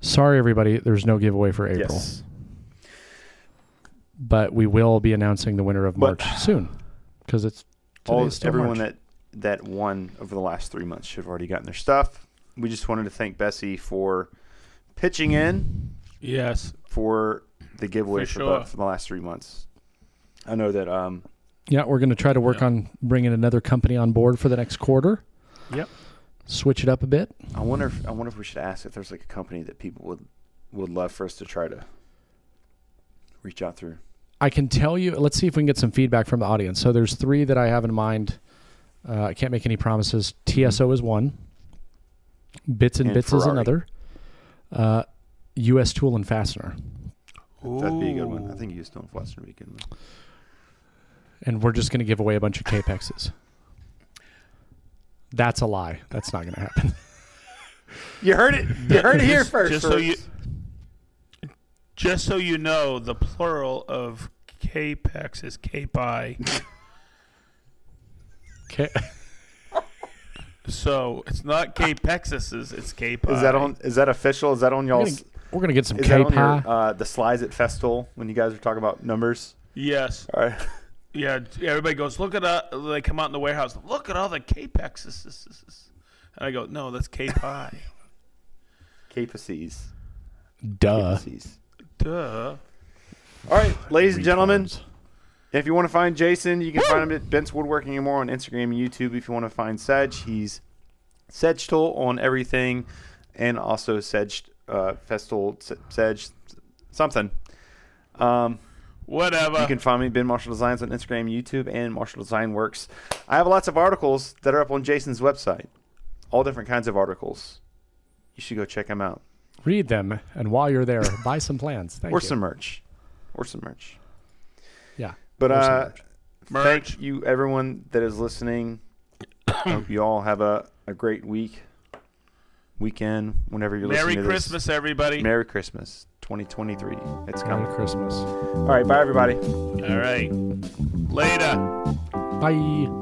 Sorry, everybody. There's no giveaway for April, Yes. but we will be announcing the winner of But- March soon because it's All today's still everyone March. that that won over the last three months should have already gotten their stuff. We just wanted to thank Bessey for pitching in Yes. for the giveaway For for, sure. the, for the last three months. I know that um, Yeah, we're going to try to work Yeah. on bringing another company on board for the next quarter. Yep. Switch it up a bit. I wonder if I wonder if we should ask if there's like a company that people would would love for us to try to reach out through. I can tell you. Let's see if we can get some feedback from the audience. So there's three that I have in mind. Uh, I can't make any promises. TSO is one. Bits and, And Bits is another. Uh, U.S. Tool and Fastener. That'd be a good one. I Ooh. think Houston Western would be a good one. And we're just going to give away a bunch of Kapexes. That's a lie. That's not going to happen. You heard it. You heard it here Just- first. just so you- Just so you know, the plural of Kapex is Capi. Okay. So it's not Kapexes, it's Capi. is that on? Is that official? Is that on y'all's? we're gonna get some Is that on K-pie. uh, the slides at Festool when you guys were talking about numbers? Yes. All right. Yeah. Everybody goes, look at uh, They come out in the warehouse. Look at all the Kapexes. And I go, no, that's Capi. Capaces. Duh. Capaces. Duh. All right, ladies and gentlemen. If you want to find Jason, you can find him at Bent's Woodworking and more on Instagram and YouTube. If you want to find Sedge, he's Sedge Tool on everything, and also Sedge uh, Festool Se- Sedge something. Um, Whatever. you can find me Ben Marshall Designs on Instagram, YouTube, and Marshall Design Works. I have lots of articles that are up on Jason's website, all different kinds of articles. You should go check them out, Read them, and while you're there, buy some plans. Thank or you. some merch, or some merch. Yeah. But or some uh, merch. Merch. Thank you, everyone that is listening. I Hope you all have a, a great week, weekend, whenever you're Merry listening to it. Merry Christmas, everybody. Merry Christmas 2023. It's coming. Merry Christmas. All right, bye, everybody. All right. Later. Bye.